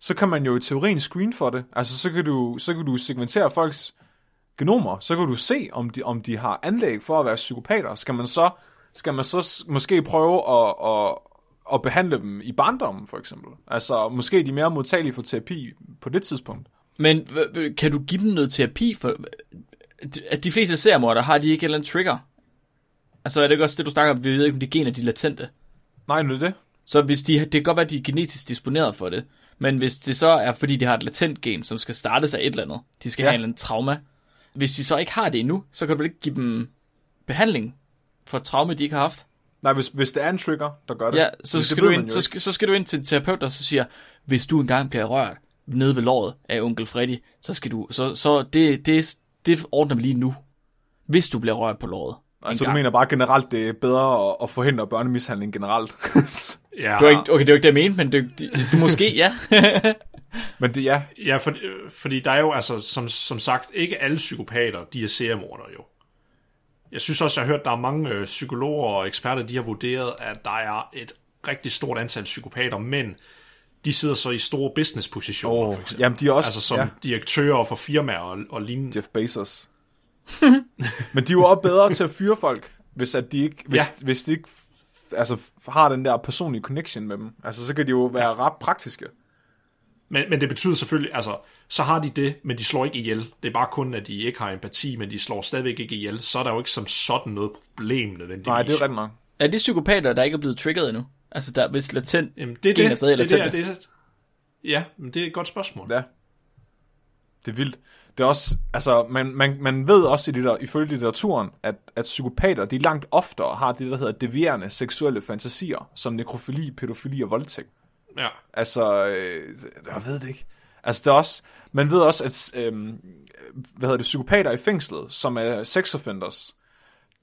så kan man jo i teorien screen for det. Altså så kan du, så kan du segmentere folks genomer, så kan du se, om de, om de har anlæg for at være psykopater. Skal man så, skal man så måske prøve at, at, at behandle dem i barndommen, for eksempel? Altså, måske er de mere modtagelige for terapi på det tidspunkt. Men kan du give dem noget terapi? For, at de fleste seriemorder har de ikke en eller anden trigger? Altså er det ikke også det, du snakker om? Vi ved ikke, om de gener de er latente. Nej, nu er det. Så hvis de, det kan godt være, at de er genetisk disponeret for det. Men hvis det så er, fordi de har et latent gen, som skal startes af et eller andet, de skal ja. have en eller anden trauma. Hvis de så ikke har det endnu, så kan du vel ikke give dem behandling for et traume, de ikke har haft. Nej, hvis, hvis det er en trigger, der gør det. Ja, så det skal, ved du ind, så, skal, så skal du ind til en terapeut, der så siger, hvis du engang bliver rørt nede ved låret af onkel Freddy, så skal du, så, så det, det, det ordner vi lige nu. Hvis du bliver rørt på låret. Altså, du mener bare generelt, det er bedre at, at forhindre børnemishandling generelt. ja, Det var ikke, okay, det var ikke det, jeg mente, men det, det, det måske, ja. Men det, ja, ja for, fordi der er jo altså, som, som sagt, ikke alle psykopater, de er seriemordere jo. Jeg synes også, jeg har hørt, der er mange øh, psykologer og eksperter, de har vurderet, at der er et rigtig stort antal psykopater, men de sidder så i store business-positioner, Åh, for eksempel. jamen, de er også- Altså som ja. direktører for firmaer og, og lignende. Jeff Bezos. Men de er jo også bedre til at fyre folk, hvis, at de ikke, hvis, Ja. hvis de ikke altså, har den der personlige connection med dem. Altså, så kan de jo være ret praktiske. Men, men det betyder selvfølgelig, altså, så har de det, men de slår ikke ihjel. Det er bare kun, at de ikke har empati, men de slår stadigvæk ikke ihjel. Så er der jo ikke som sådan noget problem nødvendigvis. Nej, det er jo rigtigt nok. er det psykopater, der ikke er blevet trigget endnu? Altså, der, hvis latent Jamen, det er det. er stadig det, er det, er det, ja, men det er et godt spørgsmål. Ja. Det er vildt. Det er også, altså, man, man, man ved også i litter, ifølge litteraturen, at, at psykopater, de langt oftere har det, der hedder devierende seksuelle fantasier, som nekrofili, pædofili og voldtægt. Ja. Altså, øh, jeg ved det ikke. Altså, det er også, man ved også, at øh, hvad hedder det, psykopater i fængslet, som er sex offenders,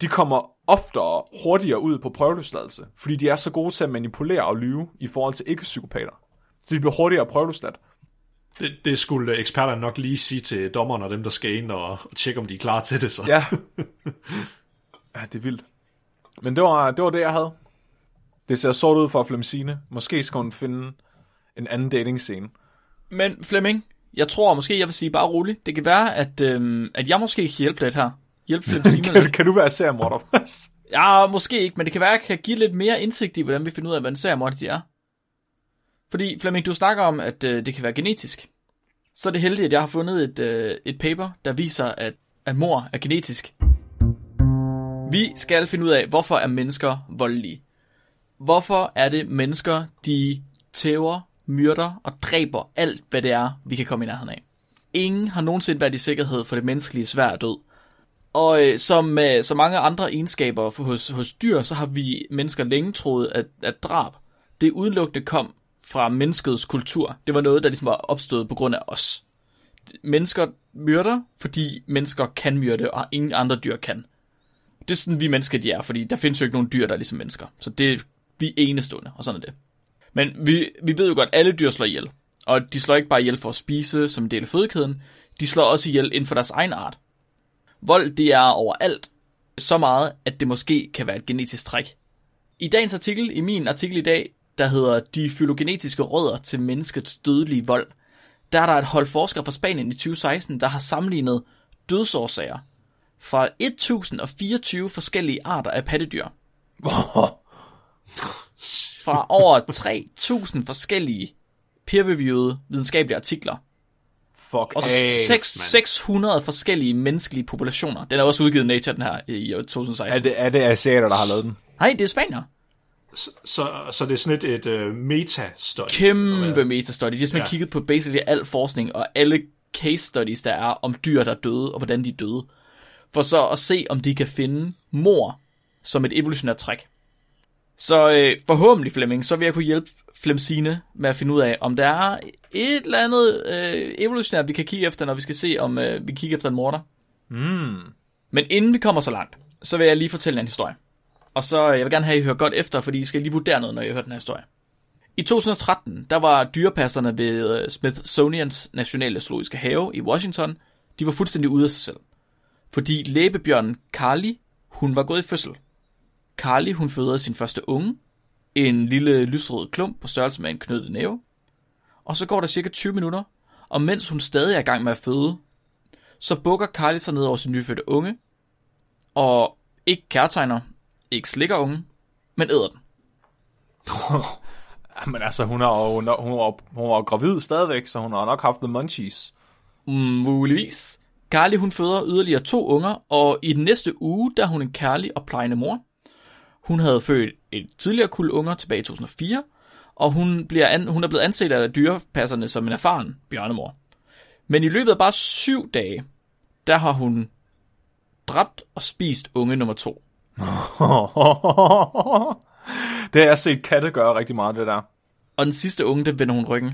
de kommer oftere hurtigere ud på prøveløsladelse, fordi de er så gode til at manipulere og lyve i forhold til ikke-psykopater. Så de bliver hurtigere prøveløsladt. Det, det skulle eksperterne nok lige sige til dommerne og dem, der skal ind og, og tjekke, om de er klar til det. Så. Ja. ja, det er vildt. Men det var, det var det, jeg havde. Det ser sort ud for Flemsine. Måske skal hun finde en anden dating scene. Men Flemming, jeg tror måske, jeg vil sige bare roligt. Det kan være, at, øhm, at jeg måske kan hjælpe lidt her. Hjælpe Flemming Simon Kan, lidt. kan du være seriemorder? Ja, måske ikke, men det kan være, at jeg kan give lidt mere indsigt i, hvordan vi finder ud af, hvad en seriemorder de er. Fordi, Flemming, du snakker om, at øh, det kan være genetisk. Så er det heldigt, at jeg har fundet et, øh, et paper, der viser, at, at mor er genetisk. Vi skal finde ud af, hvorfor er mennesker voldelige. Hvorfor er det mennesker, de tæver, myrder og dræber alt, hvad det er, vi kan komme i nærheden af. Ingen har nogensinde været i sikkerhed for det menneskelige svær død. Og øh, som med så mange andre egenskaber for- hos, hos dyr, så har vi mennesker længe troet, at, at drab, det udelukkende kom fra menneskets kultur. Det var noget, der ligesom var opstået på grund af os. Mennesker myrder, fordi mennesker kan myrde, og ingen andre dyr kan. Det er sådan, vi mennesker de er, fordi der findes jo ikke nogen dyr, der er ligesom mennesker. Så det vi er enestående, og sådan er det. Men vi, vi ved jo godt, at alle dyr slår ihjel. Og de slår ikke bare ihjel for at spise som en del af fødekæden. De slår også ihjel inden for deres egen art. Vold, det er overalt. Så meget, at det måske kan være et genetisk træk. I dagens artikel, i min artikel i dag, der hedder De fylogenetiske rødder til menneskets dødelige vold, der er der et hold forskere fra Spanien i 2016, der har sammenlignet dødsårsager fra 1024 forskellige arter af pattedyr. Fra over 3000 forskellige peer-reviewede videnskabelige artikler. Fuck Og af. 6, 600 forskellige menneskelige populationer. Den er også udgivet i Nature, den her, i år 2016. Er det, er det asiater, der har lavet den? Nej, det er spanier. Så, så, så det er sådan et, et uh, meta-study. Kæmpe metastudy. De har simpelthen ja. Ja. kigget på basically al forskning og alle case studies, der er om dyr, der er døde, og hvordan de er døde. For så at se, om de kan finde mor som et evolutionært træk. Så øh, forhåbentlig, Flemming, så vil jeg kunne hjælpe Flemsine med at finde ud af, om der er et eller andet øh, evolutionært, vi kan kigge efter, når vi skal se, om øh, vi kigger efter en morder. Mm. Men inden vi kommer så langt, så vil jeg lige fortælle en historie. Og så øh, jeg vil gerne have, at I hører godt efter, fordi I skal lige vurdere noget, når I hører den her historie. I 2013, der var dyrepasserne ved øh, Smithsonians Nationale Zoologiske Have i Washington, de var fuldstændig ude af sig selv. Fordi læbebjørnen Carly, hun var gået i fødsel. Carly, hun føder sin første unge, en lille lysrød klump på størrelse med en knyttet næve. Og så går der cirka 20 minutter, og mens hun stadig er i gang med at føde, så bukker Carly sig ned over sin nyfødte unge, og ikke kærtegner, ikke slikker ungen, men æder den. Men altså, hun er hun er, hun er, hun er gravid stadigvæk, så hun har nok haft the munchies. Mm, Muligvis. Carly hun føder yderligere to unger, og i den næste uge, der er hun en kærlig og plejende mor. Hun havde født et tidligere kuld unger tilbage i 2004, og hun, bliver an, hun er blevet anset af dyrepasserne som en erfaren bjørnemor. Men i løbet af bare syv dage, der har hun dræbt og spist unge nummer to. det har jeg set katte gøre rigtig meget, det der. Og den sidste unge, den vender hun ryggen.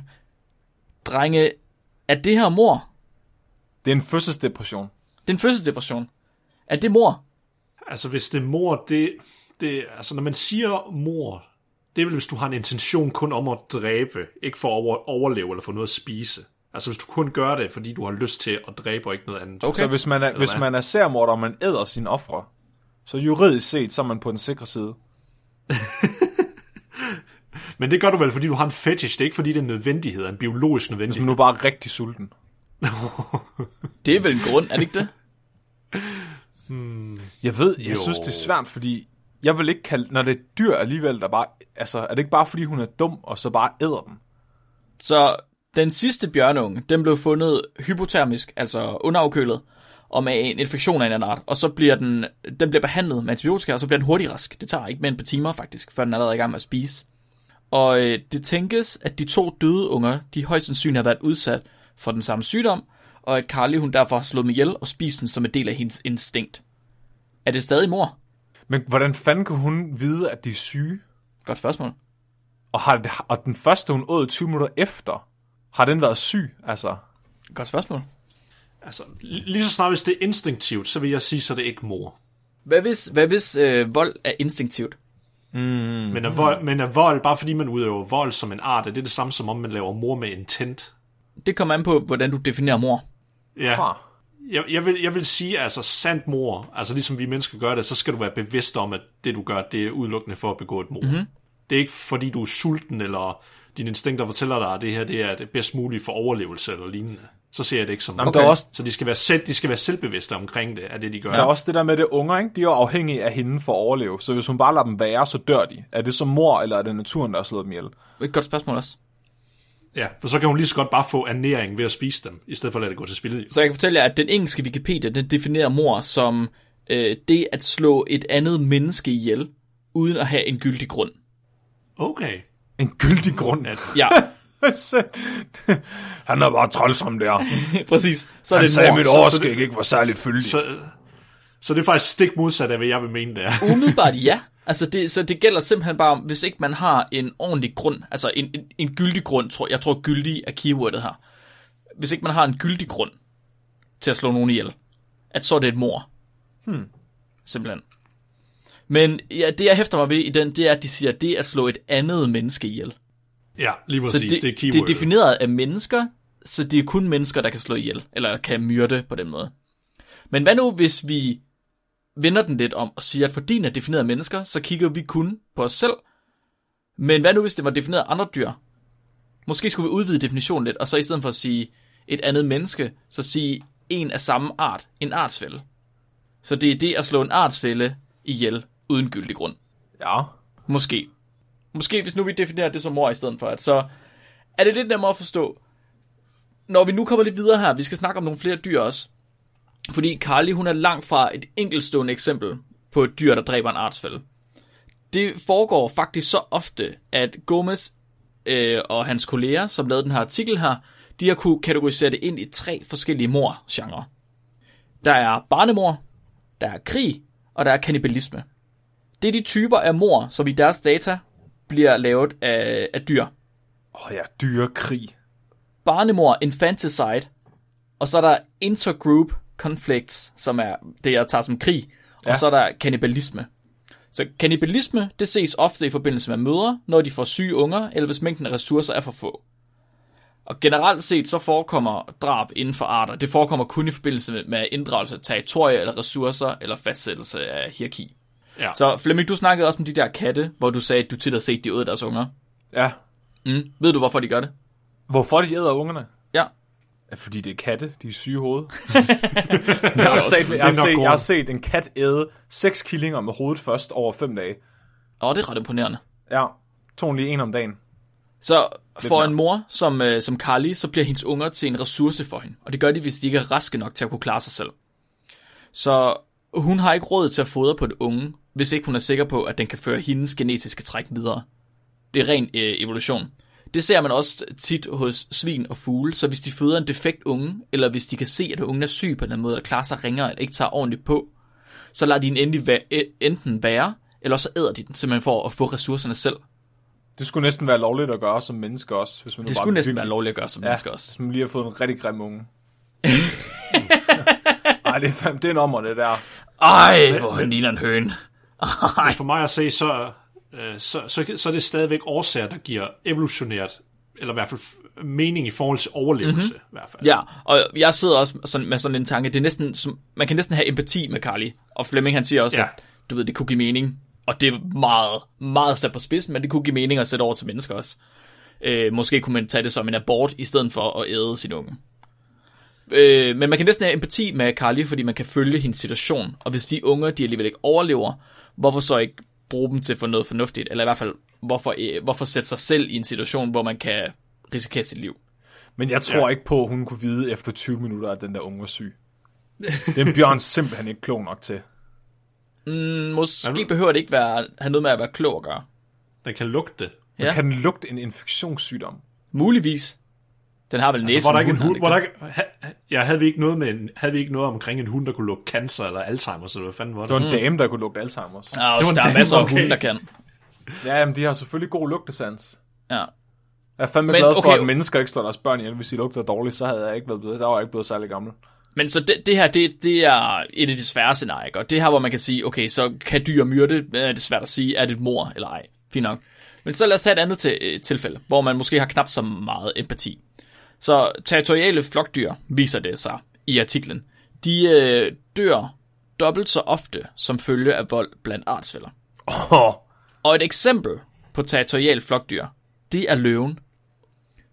Drenge, er det her mor? Det er en fødselsdepression. Det er en fødselsdepression. Er det mor? Altså, hvis det er mor, det, det... Altså, når man siger mor, det er vel, hvis du har en intention kun om at dræbe, ikke for at over, overleve eller få noget at spise. Altså, hvis du kun gør det, fordi du har lyst til at dræbe og ikke noget andet. Okay. Så hvis man er, hvis man er særmorder, og man æder sine ofre, så juridisk set, så er man på den sikre side. Men det gør du vel, fordi du har en fetish. Det er ikke, fordi det er en nødvendighed, en biologisk Hvis nødvendighed. man nu bare er rigtig sulten. Det er vel en grund, er det ikke det? Jeg ved, jeg Jo. synes, det er svært, fordi jeg vil ikke kalde, når det er dyr alligevel, der bare, altså, er det ikke bare, fordi hun er dum, og så bare æder dem? Så den sidste bjørnunge, den blev fundet hypotermisk, altså underafkølet, og med en infektion af en anden art. Og så bliver den, den bliver behandlet med antibiotika, og så bliver den hurtigt rask. Det tager ikke mere end et par timer faktisk, før den er allerede i gang med at spise. Og øh, det tænkes, at de to døde unger, de højst sandsynligt har været udsat for den samme sygdom, og at Carly hun derfor har slået dem ihjel og spist den som en del af hendes instinkt. Er det stadig mor? Men hvordan fanden kunne hun vide, at de er syge? Godt spørgsmål. Og, har, og den første, hun åd 20 minutter efter, har den været syg? Altså, Godt spørgsmål. Altså, lige så snart hvis det er instinktivt, så vil jeg sige, så er det ikke mor. Hvad hvis, hvad hvis øh, vold er instinktivt? Men, er vold, men er vold, bare fordi man udøver vold som en art, er det det samme som om man laver mor med intent? Det kommer an på, hvordan du definerer mor. Ja. ah, Jeg, jeg, vil, jeg vil sige, altså sandt mor, altså ligesom vi mennesker gør det, så skal du være bevidst om, at det du gør, det er udelukkende for at begå et mor. Mm-hmm. Det er ikke fordi du er sulten, eller dine instinkter fortæller dig, at det her det er det bedst mulige for overlevelse eller lignende. Så ser jeg det ikke som er også, Så de skal, være selv, de skal være selvbevidste omkring det, af det de gør. der er også det der med det unger, ikke? De er jo afhængige af hende for at overleve. Så hvis hun bare lader dem være, så dør de. Er det så mor, eller er det naturen, der har slået dem ihjel? Et godt spørgsmål også. Ja, for så kan hun lige så godt bare få ernæring ved at spise dem, i stedet for at lade det gå til spil. Så jeg kan fortælle jer, at den engelske Wikipedia, den definerer mor som øh, det at slå et andet menneske ihjel, uden at have en gyldig grund. Okay. En gyldig grund. At, Ja, Han er bare trælsom der. præcis. Så er Han det sagde, at mor. mit overskæg ikke var særlig fyldigt. så, så det er faktisk stik modsat af, hvad jeg vil mene, det er. Umiddelbart ja. Altså det, så det gælder simpelthen bare, om, hvis ikke man har en ordentlig grund, altså en, en, en gyldig grund, tror jeg tror gyldig er keywordet her. Hvis ikke man har en gyldig grund til at slå nogen ihjel, at så er det et mor. Hmm. Simpelthen. Men ja, det jeg hæfter mig ved i den, det er, at de siger, at det er at slå et andet menneske ihjel. Ja, lige Så præcis. det, det, er det keyword. er defineret af mennesker, så det er kun mennesker, der kan slå ihjel, eller kan myrde på den måde. Men hvad nu, hvis vi vender den lidt om og siger, at fordi den er defineret af mennesker, så kigger vi kun på os selv. Men hvad nu, hvis det var defineret af andre dyr? Måske skulle vi udvide definitionen lidt, og så i stedet for at sige et andet menneske, så sige en af samme art, en artsfælde. Så det er det at slå en artsfælde ihjel uden gyldig grund. Ja. Måske. Måske hvis nu vi definerer det som mor i stedet for, at så er det lidt nemmere at forstå. Når vi nu kommer lidt videre her, vi skal snakke om nogle flere dyr også. Fordi Carly, hun er langt fra et enkeltstående eksempel på et dyr, der dræber en artsfælde. Det foregår faktisk så ofte, at Gomez øh, og hans kolleger, som lavede den her artikel her, de har kunne kategorisere det ind i tre forskellige mor-genre. Der er barnemor, der er krig, og der er kannibalisme. Det er de typer af mor, som i deres data bliver lavet af, af dyr. Åh oh, ja, dyrekrig. Barnemor, infanticide, og så er der intergroup conflicts, som er det, jeg tager som krig, og Ja. så er der kannibalisme. Så kannibalisme, det ses ofte i forbindelse med mødre, når de får syge unger, eller hvis mængden af ressourcer er for få. Og generelt set så forekommer drab inden for arter. Det forekommer kun i forbindelse med- inddragelse af territorier eller ressourcer, eller fastsættelse af hierarki. Ja. Så Flemming, du snakkede også om de der katte, hvor du sagde, at du tit har set, de ud deres unger. Ja. Mm. Ved du, hvorfor de gør det? Hvorfor de æder ungerne? Fordi det er katte. De er syge i hovedet. jeg, har set, jeg, har set, jeg har set en kat æde seks killinger med hovedet først over fem dage. Åh, det er ret imponerende. Ja, tog hun lige en om dagen. Så for en mor som, øh, som Carly, så bliver hendes unger til en ressource for hende. Og det gør de, hvis de ikke er raske nok til at kunne klare sig selv. Så hun har ikke råd til at fodre på et unge, hvis ikke hun er sikker på, at den kan føre hendes genetiske træk videre. Det er ren øh, evolution. Det ser man også tit hos svin og fugle, så hvis de føder en defekt unge, eller hvis de kan se, at ungen er syg på den måde, eller klarer sig ringere, eller ikke tager ordentligt på, så lader de den endelig væ- e- enten være, eller så æder de den, simpelthen for at få ressourcerne selv. Det skulle næsten være lovligt at gøre som menneske også. Hvis man nu Det bare skulle næsten være lovligt at gøre som ja, mennesker også. Hvis man lige har fået en rigtig grim unge. Ej, det er, fandme, det er en ommer, det der. Ej, hvor han ligner en høne. Ej. For mig at se, så, øh, så, så, så er det stadigvæk årsager, der giver evolutionært, eller i hvert fald mening i forhold til overlevelse. Mm-hmm. I hvert fald. Ja, og jeg sidder også sådan, med sådan en tanke, det er næsten, som, man kan næsten have empati med Carly. Og Flemming han siger også, ja. at du ved, det kunne give mening. Og det er meget, meget sat på spidsen, men det kunne give mening at sætte over til mennesker også. Øh, måske kunne man tage det som en abort, i stedet for at æde sin unge. Øh, men man kan næsten have empati med Carly, fordi man kan følge hendes situation. Og hvis de unger, de alligevel ikke overlever, hvorfor så ikke bruge dem til for noget fornuftigt? Eller i hvert fald, hvorfor, øh, hvorfor sætte sig selv i en situation, hvor man kan risikere sit liv? Men jeg tror ja. ikke på, at hun kunne vide efter 20 minutter, at den der unge var syg. Det er en bjørn simpelthen ikke klog nok til. Mm, Måske behøver det ikke være, have noget med at være klog at gøre. Den kan lugte. Ja. Ja. Kan den lugte en infektionssygdom? Muligvis. Den har vel næsen. Altså, var der ikke en hund, var der ikke, ja, havde vi ikke noget med en, havde vi ikke noget omkring en hund, der kunne lugte cancer eller Alzheimer, eller hvad fanden var det? Det var en dame, der kunne lugte Alzheimer's. Ja, også, Det der var er den, masser af okay. hunde, der kan. Ja, men de har selvfølgelig god lugtesans. Ja. Jeg er fandme Men glad for, okay, at mennesker ikke slår deres børn ihjel. Hvis de lugter dårligt, så havde jeg ikke været blevet, der var jeg ikke blevet særlig gammel. Men så det, det her, det, det er et af de svære scenarier. Og det her, hvor man kan sige, okay, så kan dyr myrde, er det svært at sige, er det et mor eller ej. Fint nok. Men så lad os tage et andet til, øh, tilfælde, hvor man måske har knap så meget empati. Så territoriale flokdyr, viser det sig i artiklen, de øh, dør dobbelt så ofte som følge af vold blandt artsfælder. Oh, Og et eksempel på territorial flokdyr, det er løven.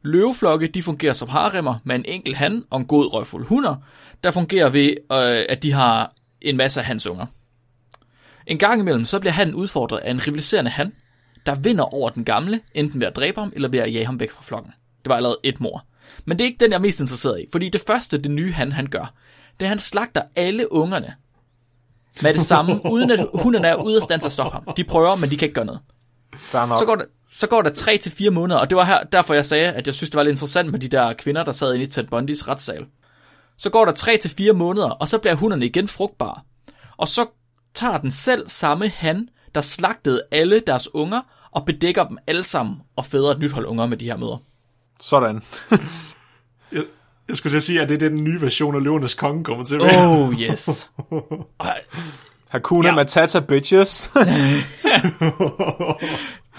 Løveflokke de fungerer som haremmer med en enkelt han og en god røvfuld hunder, der fungerer ved, øh, at de har en masse af hans unger. En gang imellem så bliver han udfordret af en rivaliserende han, der vinder over den gamle, enten ved at dræbe ham eller ved at jage ham væk fra flokken. Det var allerede et mor. Men det er ikke den, jeg er mest interesseret i, fordi det første, det nye han, han gør, det er, at han slagter alle ungerne med det samme, uden at hunderne er ude af stand til at stoppe ham. De prøver, men de kan ikke gøre noget. Så går der, så går der 3 til fire måneder, og det var her, derfor jeg sagde, at jeg synes, det var lidt interessant med de der kvinder, der sad inde i Ted Bundys retssal. Så går der 3 til fire måneder, og så bliver hunderne igen frugtbare. Og så tager den selv samme han, der slagtede alle deres unger, og bedækker dem alle sammen, og føder et nyt hold unger med de her møder. Sådan. Jeg, jeg skulle til at sige, at det er den nye version af Løvernes Konge kommer til at være. Oh, yes. Hakuna Ja. Matata, bitches.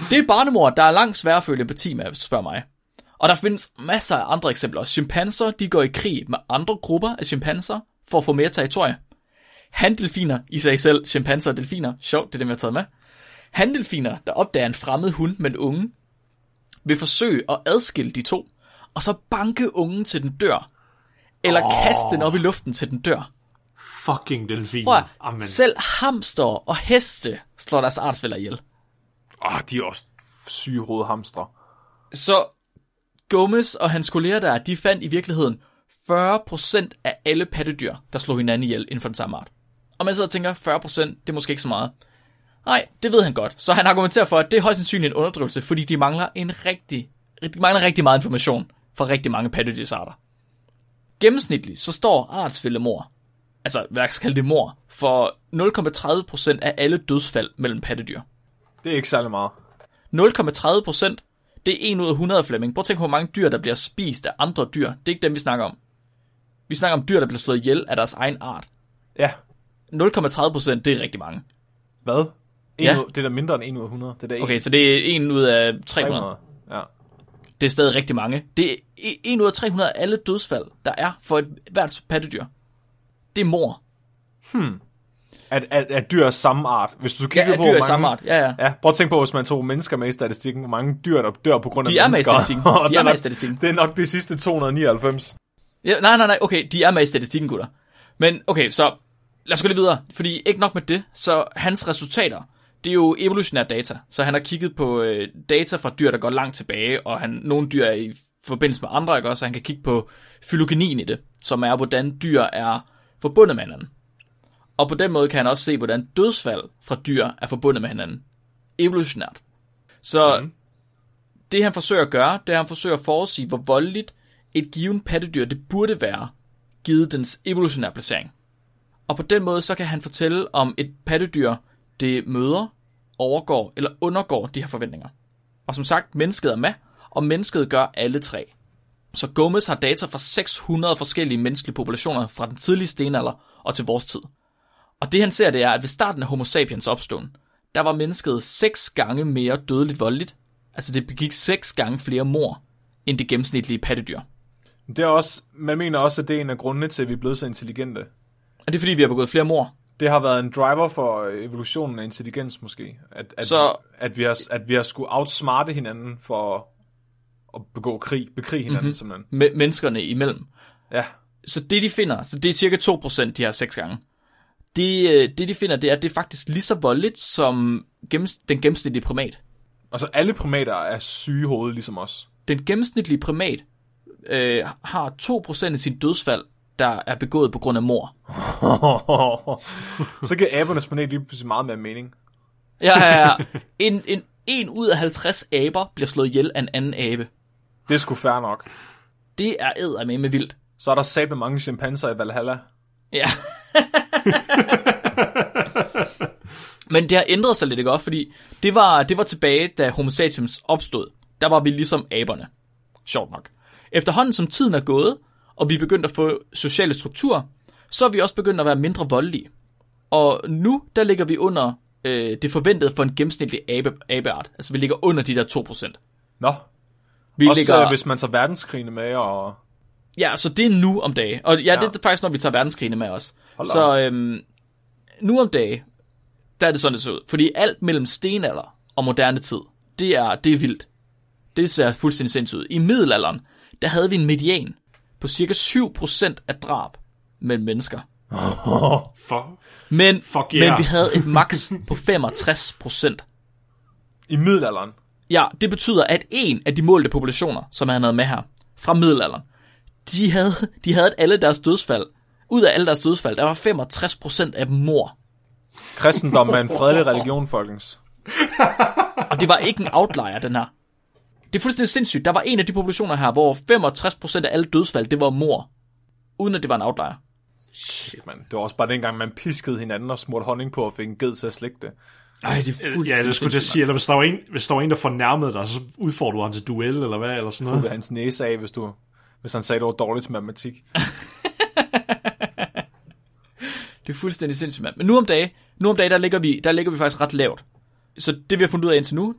Det er barnemor, der er langt sværere at føle empati med, hvis du spørger mig. Og der findes masser af andre eksempler. Chimpanser, de går i krig med andre grupper af chimpanser for at få mere territorie. Handelfiner, i sig selv, chimpanser og delfiner, sjovt, det er dem, jeg har taget med. Handelfiner, der opdager en fremmed hund med en unge, vil forsøge at adskille de to, og så banke ungen til den dør, eller oh. kaste den op i luften til den dør. Fucking delfin. Prøv Amen. selv hamster og heste slår deres artsfælder ihjel. Ah, de er også syge hovedhamstre. Så Gomez og hans kolleger der, de fandt i virkeligheden 40% af alle pattedyr, der slog hinanden ihjel inden for den samme art. Og man sidder og tænker, 40% det er måske ikke så meget. Nej, det ved han godt. Så han argumenterer for, at det er højst sandsynligt en underdrivelse, fordi de mangler en rigtig, de mangler rigtig meget information fra rigtig mange pattedyrsarter. Gennemsnitligt så står artsfællemor, altså det mor, for 0,30% af alle dødsfald mellem pattedyr. Det er ikke særlig meget. 0,30 procent, det er 1 ud af 100 Flemming. Prøv at tænke på, hvor mange dyr, der bliver spist af andre dyr. Det er ikke dem, vi snakker om. Vi snakker om dyr, der bliver slået ihjel af deres egen art. Ja. 0,30 procent, det er rigtig mange. Hvad? En Ja. ud, det er da mindre end 1 ud af 100. Det er da Okay, så det er 1 ud af 300. 300. Ja. Det er stadig rigtig mange. Det er 1 ud af 300 af alle dødsfald, der er for et hvert pattedyr. Det er mor. At, at, at dyr er samme art. Hvis du Ja, kigger er på, dyr hvor i samme mange, art. Ja, ja. Ja, prøv at tænke på, hvis man tog mennesker med i statistikken, hvor mange dyr, der dør på grund af er med i mennesker. statistikken. De er med i statistikken. Det er nok de sidste 299. Ja, nej, nej, nej, okay, de er med i statistikken, gutter. Men okay, så lad os gå lidt videre, fordi ikke nok med det, så hans resultater, det er jo evolutionær data. Så han har kigget på øh, data fra dyr, der går langt tilbage, og han, nogle dyr er i forbindelse med andre, ikke også? Så han kan kigge på fylogenien i det, som er, hvordan dyr er forbundet med hinanden. Og på den måde kan han også se, hvordan dødsfald fra dyr er forbundet med hinanden. Evolutionært. Så mm. det han forsøger at gøre, det er, at han forsøger at forudsige, hvor voldeligt et given pattedyr det burde være, givet dens evolutionære placering. Og på den måde, så kan han fortælle, om et pattedyr, det møder, overgår eller undergår de her forventninger. Og som sagt, mennesket er med, og mennesket gør alle tre. Så Gomez har data fra 600 forskellige menneskelige populationer fra den tidlige stenalder og til vores tid. Og det han ser, det er, at ved starten af Homo sapiens opståen, der var mennesket seks gange mere dødeligt voldeligt. Altså det begik seks gange flere mor end det gennemsnitlige pattedyr. Det er også, man mener også, at det er en af grundene til, at vi er blevet så intelligente. Og det er fordi, vi har begået flere mor. Det har været en driver for evolutionen af intelligens måske. At, at, Så- at, vi, har, at vi har skulle outsmarte hinanden for at begå krig, bekrige hinanden mm-hmm. simpelthen. med menneskerne imellem. Ja, Så det de finder, så det er cirka 2% de her seks gange. Det, øh, det de finder, det er, at det er faktisk lige så voldeligt som gennems, den gennemsnitlige primat. og så alle primater er syge i hovedet, ligesom os. Den gennemsnitlige primat øh, har 2% af sin dødsfald, der er begået på grund af mor. så giver abernes planet lige pludselig meget mere mening. Ja, ja, ja. En, en, en ud af 50 aber bliver slået ihjel af en anden abe. Det er sgu fair nok. Det er eddermame med vildt. Så er der sabbe mange chimpanser i Valhalla. Ja. Men det har ændret sig lidt, ikke også? Fordi det var, det var tilbage, da Homo sapiens opstod. Der var vi ligesom aberne. Sjovt nok. Efterhånden som tiden er gået, og vi er begyndt at få sociale strukturer, så er vi også begyndt at være mindre voldelige. Og nu, der ligger vi under øh, det forventede for en gennemsnitlig abe, abeart. Altså, vi ligger under de der 2%. Nå, Vi også ligger, øh, hvis man tager verdenskrigene med, og Ja, så det er nu om dagen. Og ja, ja. Det er faktisk, når vi tager verdenskrigene med os. Hold Så øhm, nu om dagen, der er det sådan, det ser ud. Fordi alt mellem stenalder og moderne tid, det er, det er vildt. Det ser fuldstændig sindssygt ud. I middelalderen, der havde vi en median på cirka 7% af drab mellem mennesker. For, Men, Fuck yeah. men vi havde et max på 65%. i middelalderen. Ja, det betyder, at en af de målte populationer, som han havde med her, fra middelalderen, de havde, de havde alle deres dødsfald. Ud af alle deres dødsfald, der var 65% af dem mor. Kristendom er en fredelig religion, folkens. Og det var ikke en outlier, den her. Det er fuldstændig sindssygt. Der var en af de populationer her, hvor 65% af alle dødsfald, det var mor. Uden at det var en outlier. Shit, man. Det var også bare dengang, man piskede hinanden og smurte honning på og fik en ged til at slikke det. Ej, det er fuldstændig ja, det skulle til at sige, eller hvis der var en, hvis der var en der fornærmede dig, så udfordrer du ham til duel, eller hvad, eller sådan noget. Ved hans næse af, hvis, du, hvis han sagde, at det var dårligt til matematik. Det er fuldstændig sindssygt, mand. Men nu om dagen, nu om dagen, der ligger vi, der ligger vi faktisk ret lavt. Så det vi har fundet ud af indtil nu,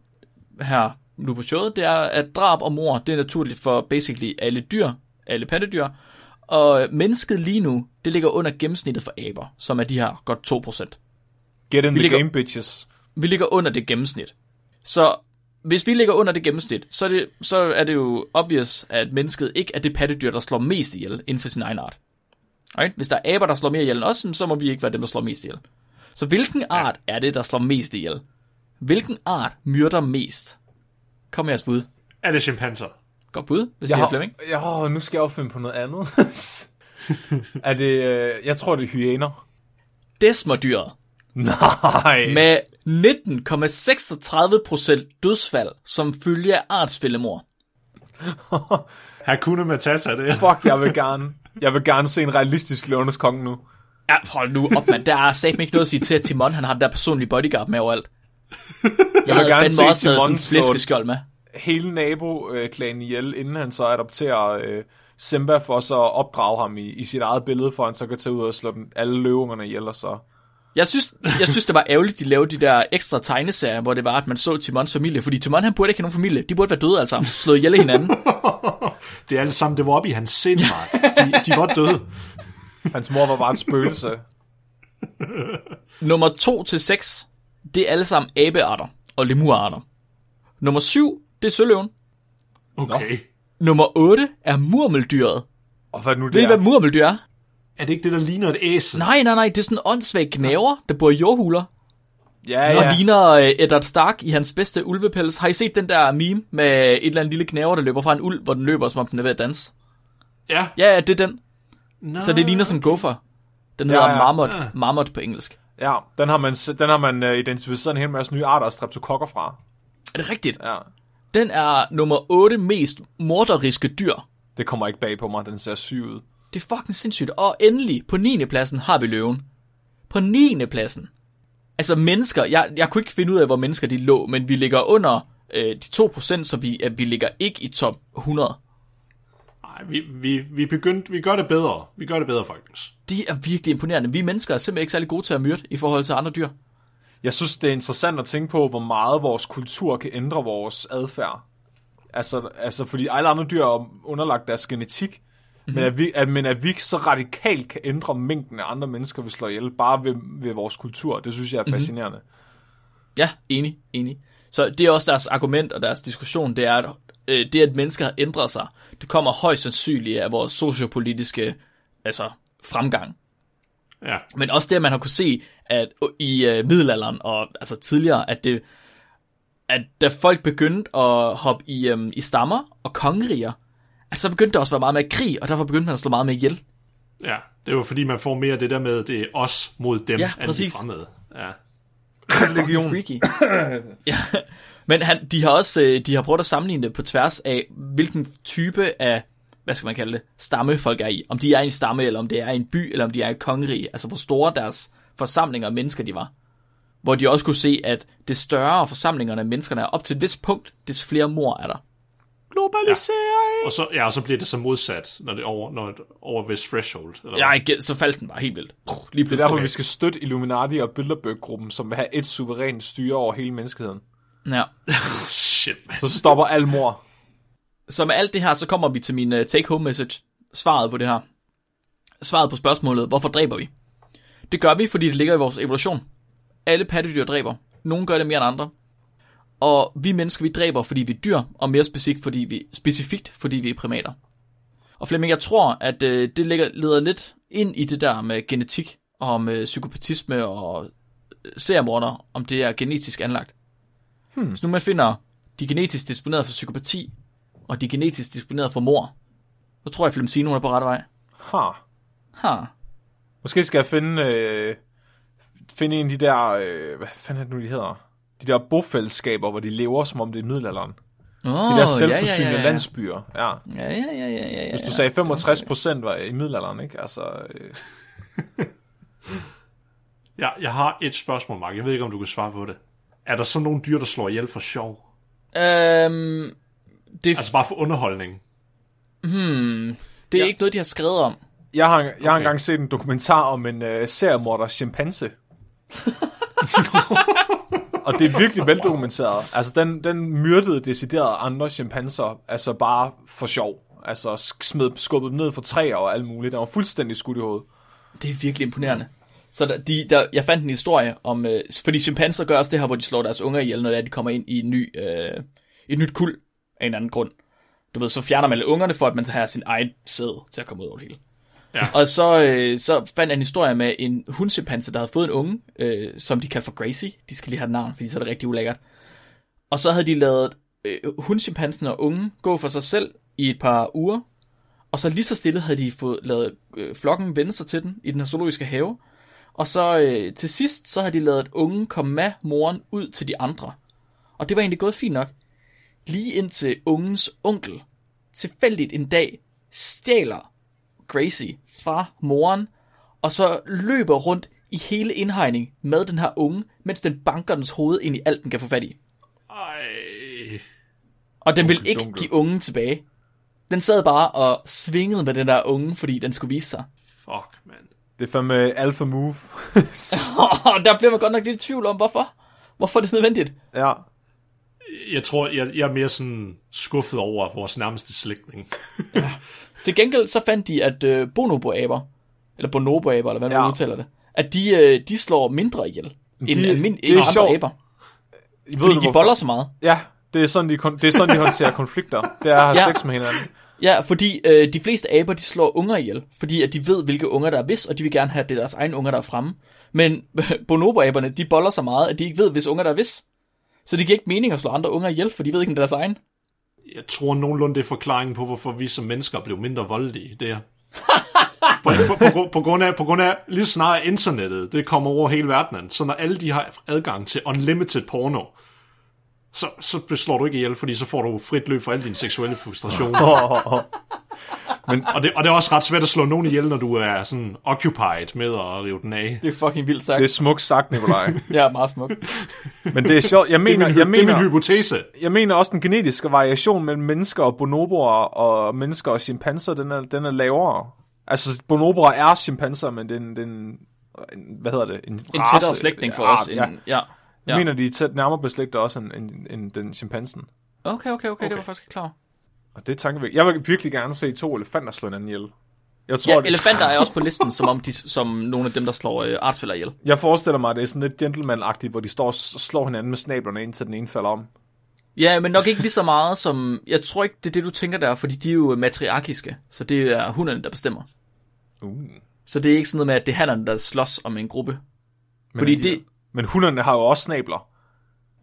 her nu på showet, det er, at drab og mor, det er naturligt for basically alle dyr, alle pattedyr. Og mennesket lige nu, det ligger under gennemsnittet for aber, som er de her godt 2%. Get in Vi the ligger- game, bitches. Vi ligger under det gennemsnit. Så hvis vi ligger under det gennemsnit, så er det, så er det jo obvious, at mennesket ikke er det pattedyr, der slår mest ihjel inden for sin egen art. Right? Hvis der er aber, der slår mere ihjel end os, så må vi ikke være dem, der slår mest ihjel. Så hvilken art er det, der slår mest ihjel? Hvilken art myrder mest? Kom med jeres bud. Er det chimpanser? Godt bud, det Jeg siger har, Flemming. ja, nu skal jeg jo finde på noget andet. er det, øh, jeg tror, det er hyæner. Desmerdyret. Nej. Med 19,36% dødsfald som følge af artsfældemord. Hakuna Matata, det er. Fuck, jeg vil gerne. Jeg vil gerne se en realistisk løvenes konge nu. Ja, hold nu op, mand. Der er satme ikke noget at sige til, at Timon han har den der personlige bodyguard med overalt. Jeg vil gerne se også Timon flæskeskjold med. Hele naboklanen ihjel, inden han så adopterer øh, Simba for så at opdrage ham i, i sit eget billede, for han så kan tage ud og slå den, alle løvungerne ihjel, og så... Jeg synes, jeg synes, det var ærgerligt, de lavede de der ekstra tegneserier, hvor det var, at man så Timons familie. Fordi Timon, han burde ikke have nogen familie. De burde være døde, altså. Slået ihjel af hinanden. Det er alt sammen, det var op i hans sind, Mark. De, de var døde. Hans mor var bare et spøgelse. Nummer 2 til 6, det er alle sammen abearter og lemurarter. Nummer 7, det er søløven. Okay. Nummer 8 er murmeldyret. Og hvad nu det Ved I, er? hvad murmeldyr er? Er det ikke det, der ligner et æsel? Nej, nej, nej, det er sådan en åndssvag knæver, der bor i jordhuler. Ja, Ja. Og ligner øh, Eddard Stark i hans bedste ulvepels. Har I set den der meme med et eller andet lille knæver, der løber fra en ulv, hvor den løber, som om den er ved at danse? Ja. Ja, ja, det er den. Nå. Så det ligner som gopher. Den Ja, hedder ja. marmot, Ja. marmot på engelsk. Ja den har man, den har man uh, identificeret en hel masse nye arter af streptokokker fra. Er det rigtigt? Ja. Den er nummer 8 mest morderiske dyr. Det kommer ikke bag på mig, den ser syg ud. Det er fucking sindssygt. Og endelig, på 9. pladsen har vi løven. På 9. pladsen. Altså mennesker, jeg, jeg kunne ikke finde ud af, hvor mennesker de lå, men vi ligger under øh, de 2%, så vi, at vi ligger ikke i top 100. Nej, vi, vi, vi, begyndt, vi gør det bedre. Vi gør det bedre, folkens. Det er virkelig imponerende. Vi mennesker er simpelthen ikke særlig gode til at myrde i forhold til andre dyr. Jeg synes, det er interessant at tænke på, hvor meget vores kultur kan ændre vores adfærd. Altså, altså fordi alle andre dyr er underlagt deres genetik, mm-hmm. men, at vi, at, men at vi så radikalt kan ændre mængden af andre mennesker, vi slår ihjel, bare ved, ved vores kultur, det synes jeg er fascinerende. Mm-hmm. Ja, enig, enig. Så det er også deres argument og deres diskussion, det er, at øh, det, at mennesker har ændret sig, det kommer højst sandsynligt af vores sociopolitiske altså, fremgang. Ja. Men også det, at man har kunne se, at i øh, middelalderen og altså tidligere, at det at da folk begyndte at hoppe i, øhm, i stammer og kongeriger, at så begyndte der også at være meget mere krig, og derfor begyndte man at slå meget mere ihjel. Ja, det er jo fordi, man får mere det der med, det er os mod dem, Ja, end de præcis. fremmede. Ja. Religion. Freaky. ja. Men han, de har også øh, de har prøvet at sammenligne det på tværs af, hvilken type af, hvad skal man kalde det, stamme folk er i. Om de er en stamme, eller om det er en by, eller om de er et kongerige. Altså hvor store deres forsamlinger af mennesker de var. Hvor de også kunne se, at det større forsamlingerne af menneskerne er op til et vist punkt, des flere mor er der. Globalisering! Og så, ja, og så bliver det så modsat, når det er over, når det er over vis threshold. Eller Ja, ikke, så faldt den bare helt vildt. Puh, Lige Det er derfor, vi skal støtte Illuminati og Bilderberg-gruppen, som vil have et suverænt styre over hele menneskeheden. Ja. Shit, man. Så stopper al mor. Så med alt det her, så kommer vi til min uh, take-home message. Svaret på det her. Svaret på spørgsmålet, hvorfor dræber vi? Det gør vi, fordi det ligger i vores evolution. Alle pattedyr dræber. Nogle gør det mere end andre. Og vi mennesker, vi dræber, fordi vi er dyr, og mere specifikt, fordi vi, specifikt, fordi vi er primater. Og Flemming, jeg tror, at øh, det ligger, leder lidt ind i det der med genetik, og om øh, psykopatisme og øh, seriemorder, om det er genetisk anlagt. Hmm. Så nu man finder de genetisk disponeret for psykopati, og de er genetisk disponeret for mor, så tror jeg, at Flemsino er på rette vej. Ha. Ha. Måske skal jeg finde, øh, finde en af de der, øh, hvad fanden er det nu, de hedder? De der bofællesskaber, hvor de lever, som om det er middelalderen. Oh, De der selvforsynende ja, ja, ja, ja. landsbyer. Ja. Ja, ja, ja, ja, ja, ja. Hvis du sagde 65 procent var i middelalderen, ikke? Altså, øh, Ja, jeg har et spørgsmål, Mark. Jeg ved ikke, om du kan svare på det. Er der så nogle dyr, der slår ihjel for sjov? Øhm, det, Altså bare for underholdning? det er ja. ikke noget, de har skrevet om. jeg har, jeg har Okay. engang set en dokumentar om en øh, seriemorder chimpanse. og det er virkelig veldokumenteret. Altså, den, den myrdede decideret andre chimpanser, altså bare for sjov. Altså smed, skubbet dem ned fra træer og alt muligt. Den var fuldstændig skudt i hovedet. Det er virkelig imponerende. Så der, de, der, jeg fandt en historie om, øh, fordi chimpanser gør også det her, hvor de slår deres unger ihjel, når de kommer ind i en ny, øh, et nyt kuld af en eller anden grund. Du ved, så fjerner man alle ungerne, for at man har sin egen sæd til at komme ud over det hele. Ja. Og så, øh, så fandt jeg en historie med en hundchimpanse, der havde fået en unge, øh, som de kaldte for Gracie. De skal lige have et navn, fordi så er det rigtig ulækkert. Og så havde de lavet øh, hundchimpansen og ungen gå for sig selv i et par uger. Og så lige så stille havde de fået lavet øh, flokken vende sig til den i den her zoologiske have. Og så øh, til sidst, så havde de lavet ungen komme med moren ud til de andre. Og det var egentlig gået fint nok. Lige indtil ungens onkel tilfældigt en dag stjæler Gracie fra moren, og så løber rundt i hele indhegning med den her unge, mens den banker dens hoved ind i alt, den kan få fat i. Ej. Og den vil ikke Dunkel. give ungen tilbage. Den sad bare og svingede med den der unge, fordi den skulle vise sig. Fuck, man. Det er fandme alpha move. Og der bliver man godt nok lidt i tvivl om, hvorfor. Hvorfor er det nødvendigt? ja. Jeg tror, jeg, jeg er mere sådan skuffet over vores nærmeste slægtning. Til gengæld så fandt de, at øh, bonobo-aber, eller bonobo-aber, eller hvad man Ja. udtaler det, at de, øh, de slår mindre ihjel end, De- almin- det er end andre sjovt. aber. Ved Fordi du, de boller så meget. Ja, det er sådan, de, kon- det er sådan, de håndterer konflikter. Det er at have Ja. sex med hinanden. Ja, fordi øh, de fleste aber, de slår unger ihjel, fordi at de ved, hvilke unger der er vis, og de vil gerne have, at det er deres egne unger, der er fremme. Men bonobo-aberne, de boller så meget, at de ikke ved, hvis unger der er vis. Så det giver ikke mening at slå andre unger ihjel, for de ved ikke, om det er deres egen. Jeg tror nogenlunde, det er forklaringen på, hvorfor vi som mennesker blev mindre voldelige. Det er. på, på, på, grund- på, grund af, på grund af lige snart internettet, det kommer over hele verdenen. Så når alle de har adgang til unlimited porno, så, så slår du ikke ihjel, fordi så får du frit løb for al din seksuelle frustration. Men og, det, og det er også ret svært at slå nogen ihjel, når du er sådan occupied med at rive den af. Det er fucking vildt sagt. det er smukt sagt, Nikolaj. Ja, meget smukt. Men det er sjovt. Jeg Det er, mener, min, jeg det er min mener, hypotese. jeg mener også, den genetiske variation mellem mennesker og bonoboer og mennesker og chimpanser, den er, den er lavere. Altså, bonoboer er chimpanser, men den, den en, hvad hedder det? En, En race, tættere slægtning for os. Ja. End, ja. Jeg ja. mener, de er tæt nærmere beslægtet også end, end, end den chimpansen. Okay, okay, okay, okay, det var faktisk klar. Og det er tankevægt. Jeg vil virkelig gerne se to elefanter slå hinanden ihjel. Jeg tror, Ja, det- elefanter er også på listen, som om de, som nogle af dem, der slår øh, artsfælder ihjel. Jeg forestiller mig, at det er sådan lidt gentleman-agtigt, hvor de står og slår hinanden med snablerne, indtil den ene falder om. Ja, men nok ikke lige så meget som... Jeg tror ikke, det er det, du tænker der, fordi de er jo matriarkiske, så det er hunderne, der bestemmer. Uh. Så det er ikke sådan noget med, at det er hannerne, der slås om en gruppe. Men Fordi de, det- Men hunderne har jo også snabler.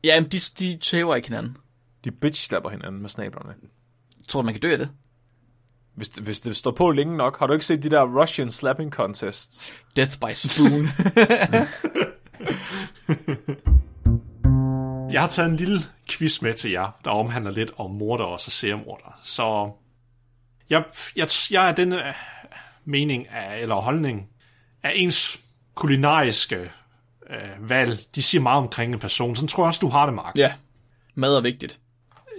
Ja, men de, de tæver ikke hinanden. De bitch-slapper hinanden med snablerne. Tror du, man kan dø af det? Hvis, det- hvis det står på længe nok, har du ikke set de der Russian slapping contests? Death by spoon. Jeg har taget en lille quiz med til jer, der omhandler lidt om morder og så seriemorder. Så jeg, jeg, jeg er den øh, mening af, eller holdning, at ens kulinariske øh, valg, de siger meget omkring en person. Sådan tror jeg også, du har det, Mark. ja. Mad er vigtigt.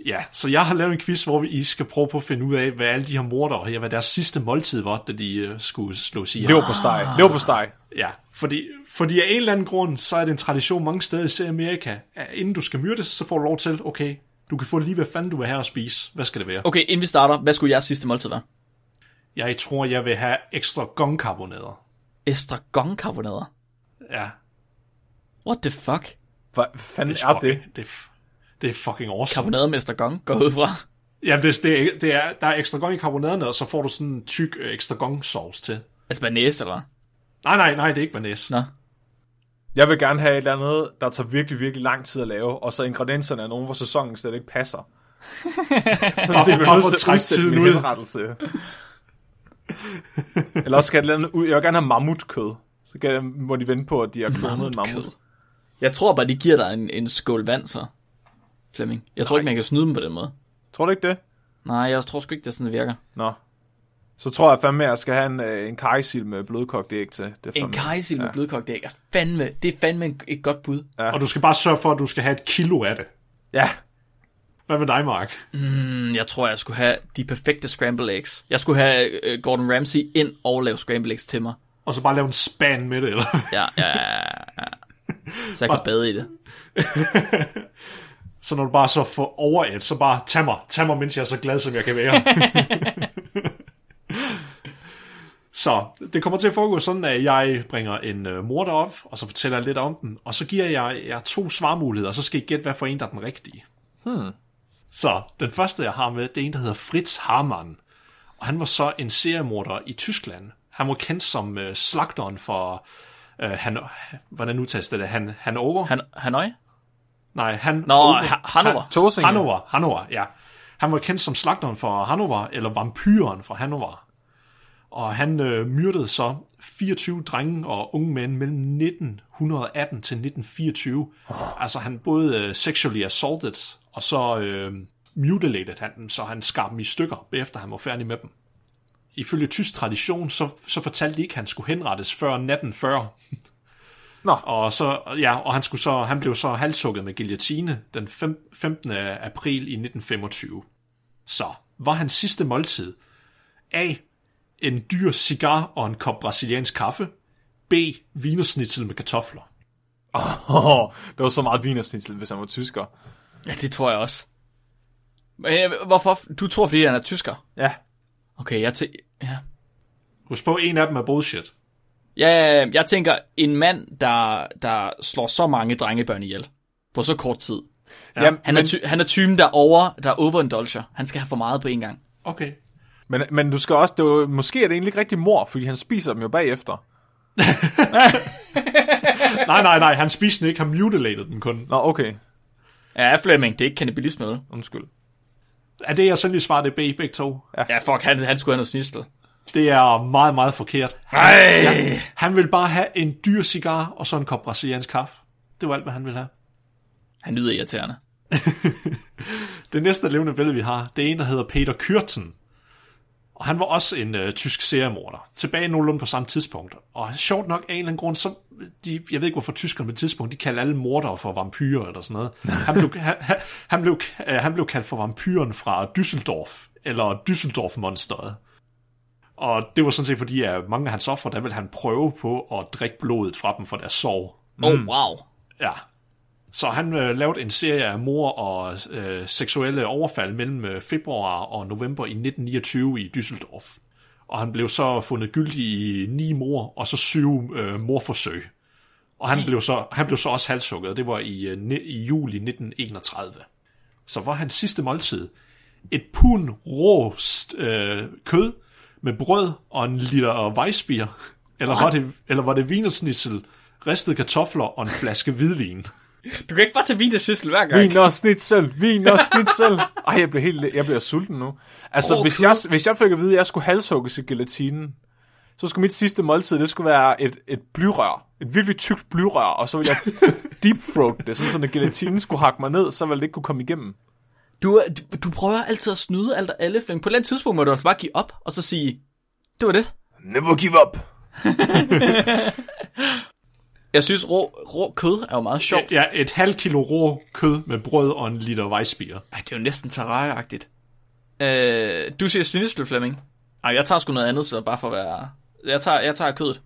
Ja, så jeg har lavet en quiz, hvor vi I skal prøve på at finde ud af, hvad alle de her mordere her, hvad deres sidste måltid var, da de øh, skulle slå sig ihjel. Lev på steg. Lev på steg. Ja, fordi, fordi af en eller anden grund, så er det en tradition mange steder, i Amerika, at inden du skal myrdes, så får du lov til, okay, du kan få lige, hvad fanden du vil have at spise. Hvad skal det være? Okay, inden vi starter, hvad skulle jeres sidste måltid være? Jeg tror, jeg vil have ekstra gongkarbonader. Estragon-karbonader. Ja, What the fuck? Hvad fanden det er, er, det? det? er f- det er fucking awesome. Karbonader med estragon går ud fra. Ja, det, det, er, det er, der er ekstra gong i karbonaderne, og så får du sådan en tyk øh, ekstra gong sauce til. Altså banæs, eller hvad? Nej, nej, nej, det er ikke vanæs. Nå. Jeg vil gerne have et eller andet, der tager virkelig, virkelig lang tid at lave, og så ingredienserne er nogen, hvor sæsonen slet ikke passer. Sådan set, vi er nødt til at tiden min ud. henrettelse. Eller også skal et eller andet ud. Jeg vil gerne have mammutkød. Så kan, må de vente på, at de har klonet en mammut. Jeg tror bare, de giver dig en, en skål vand, så. Flemming. Jeg tror ikke, man kan snyde dem på den måde. Tror du ikke det? Nej, jeg tror sgu ikke, det er sådan, det virker. Nå. Så tror jeg fandme, at jeg skal have en, øh, en kajsil med blødkogt æg til. Det En kajsil med blødkogt æg er fandme, det er fandme et godt bud. Og du skal bare sørge for, at du skal have et kilo af det. Ja, Hvad med dig, Mark? Mm, Jeg tror, jeg skulle have de perfekte scramble eggs. Jeg skulle have uh, Gordon Ramsay ind og lave scramble eggs til mig. Og så bare lave en span med det, eller? Ja, ja, ja, ja. Så jeg kan bade i det. Så når du bare så får overet, så bare tag mig, tag mig, mens jeg er så glad, som jeg kan være. så det kommer til at foregå sådan, at jeg bringer en øh, mor derop, og så fortæller jeg lidt om den, og så giver jeg jer to svarmuligheder, og så skal I gætte, hvad for en, der er den rigtige. Hmm. Så den første, jeg har med, det er en, der hedder Fritz Hamann. Og han var så en seriemorder i Tyskland. Han var kendt som øh, slagteren for... Øh, han, hvordan udtages det? Han, han over? Han, Hanoi? Nej, han... Nå, over, Ha- Hannover. Tåsinge. Hannover, Hannover, ja. Han var kendt som slagteren for Hannover, eller vampyren fra Hannover. Og han øh, myrdede så 24 drenge og unge mænd mellem 1918 til 1924. Oh. Altså han både øh, sexually assaulted, og så øh, mutilated han dem, så han skar dem i stykker, efter han var færdig med dem. Ifølge tysk tradition, så, så fortalte de ikke, at han skulle henrettes før 1940. Nå. Og, så, ja, og han, skulle så, han blev så halshugget med guillotine den fem, 15. april i 1925. Så var hans sidste måltid A. En dyr cigar og en kop brasiliansk kaffe. B. Vinersnitzel med kartofler. Oh, det var så meget vinersnitsel, hvis han var tysker. Ja, det tror jeg også. Men, øh, hvorfor? Du tror, fordi han er tysker? Ja. Okay, jeg tænker... Ja. Husk på, en af dem er bullshit. Ja, jeg tænker, en mand, der, der slår så mange drengebørn ihjel på så kort tid. ja. Jamen, Han, men, er, ty- han er typen, der over, der overindulger. Han skal have for meget på en gang. Okay. men, men du skal også, det var, måske er det egentlig ikke rigtig mor, fordi han spiser dem jo bagefter. Nej, nej, nej, han spiste den ikke, han mutilated den kun. Nå, okay. Ja, Flemming, det er ikke kannibalisme, vel? Undskyld. Er det, jeg selv lige svarer, det er B, begge to? Ja, fuck, han, han skulle have noget snistel. Det er meget, meget forkert. Ja, han vil bare have en dyr cigar og så en kop brasiliansk kaffe. Det var alt, hvad han ville have. Han lyder irriterende. Det næste levende billede, vi har, det er en, der hedder Peter Kürten. Og han var også en øh, tysk seriemorder. Tilbage nogenlunde på samme tidspunkt. Og sjovt nok af en eller anden grund, så de, jeg ved ikke hvorfor tyskerne på et tidspunkt, de kaldte alle mordere for vampyrer eller sådan noget. Han blev, han, han, blev, øh, han blev kaldt for vampyren fra Düsseldorf, eller Düsseldorf-monsteret. Og det var sådan set fordi, at mange af hans offer, der ville han prøve på at drikke blodet fra dem for deres sorg. Oh, wow. Ja. Så han øh, lavede en serie af mor og øh, seksuelle overfald mellem øh, februar og november i 1929 i Düsseldorf. Og han blev så fundet gyldig i ni mor og så syv øh, morforsøg. Og han blev, så, han blev så også halshugget, det var i, øh, i juli 1931. Så var hans sidste måltid et pund råst øh, kød med brød og en liter Weissbier. Eller var det, eller var det vinersnitsel, ristede kartofler og en flaske hvidvin? Du kan ikke bare tage syssel hver gang. Vin og snitsel, vin og snitsel. Ej, jeg bliver helt, jeg bliver sulten nu. Altså, Åh, hvis, cool. jeg, hvis jeg fik at vide, at jeg skulle halshugges i gelatinen, så skulle mit sidste måltid, det skulle være et, et blyrør. Et virkelig tykt blyrør, og så ville jeg deep throat det, sådan, så når gelatinen skulle hakke mig ned, så ville det ikke kunne komme igennem. Du, du, du prøver altid at snyde alt og alle, Flemming. På et eller andet tidspunkt må du også bare give op, og så sige, det var det. Never give up. Jeg synes, rå, rå kød er jo meget sjovt. Ja, et halvt kilo rå kød med brød og en liter Weissbier. Ej, det er jo næsten terrarie-agtigt. Øh, du siger snittestel, Flemming. Ej, jeg tager sgu noget andet, så bare for at være... Jeg tager, jeg tager kødet.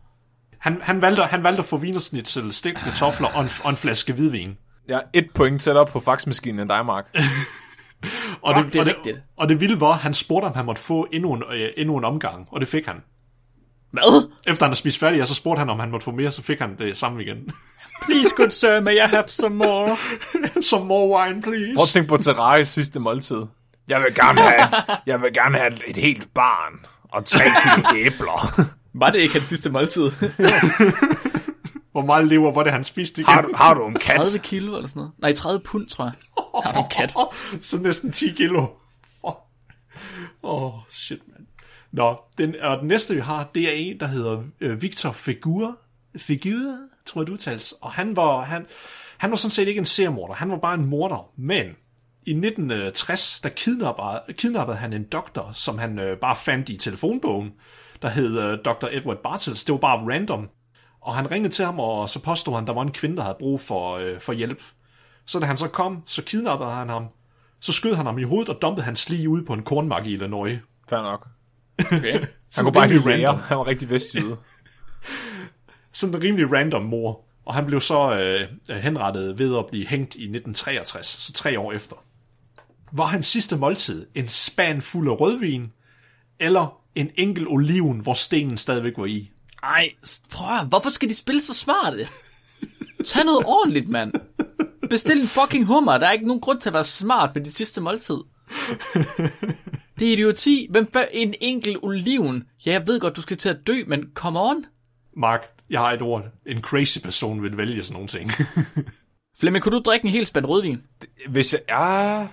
Han, han, valgte, han valgte at få vinersnitzel, stegt kartofler og en, og en flaske hvidvin. Jeg er et point tættere på faxmaskinen end dig, Mark. Og Fuck, det er og rigtigt. det, og det vilde var, at han spurgte, om han måtte få endnu en, øh, endnu en omgang, og det fik han. Hvad? Efter han havde spist færdig, så spurgte han, om han måtte få mere, så fik han det samme igen. Please, good sir, may I have some more? Some more wine, please. Prøv at tænke på Terrarias sidste måltid. Jeg vil gerne have, jeg vil gerne have et helt barn og tre kilo æbler. Var det ikke hans sidste måltid? Hvor meget lever var det, han spiste igen? Har du, har du en kat? 30 kilo eller sådan noget? Nej, 30 pund, tror jeg. Har du en kat? så næsten 10 kilo. Åh, oh, shit. Nå, den, og den næste, vi har, det er en, der hedder øh, Victor Figur. Figur, tror jeg, du tals. Og han var, han, han var sådan set ikke en seriemorder. Han var bare en morder. Men i 1960, der kidnappede, kidnappede han en doktor, som han øh, bare fandt i telefonbogen, der hed øh, Dr. Edward Bartels. Det var bare random. Og han ringede til ham, og så påstod han, der var en kvinde, der havde brug for, øh, for hjælp. Så da han så kom, så kidnappede han ham. Så skød han ham i hovedet og dumpede hans lige ud på en kornmark i Illinois. Fair nok. Okay. Han kunne bare ikke random. Han var rigtig vestjyde. Sådan en rimelig random mor. Og han blev så øh, henrettet ved at blive hængt i 1963, så tre år efter. Var hans sidste måltid en span fuld af rødvin, eller en enkelt oliven, hvor stenen stadigvæk var i? Ej, prøv at, hvorfor skal de spille så smarte? Tag noget ordentligt, mand. Bestil en fucking hummer. Der er ikke nogen grund til at være smart med dit sidste måltid. Det er idioti. Hvem fa- en enkelt oliven? Ja, jeg ved godt, du skal til at dø, men come on. Mark, jeg har et ord. En crazy person vil vælge sådan nogle ting. Flemming, kunne du drikke en hel spand rødvin? Hvis jeg... Ja,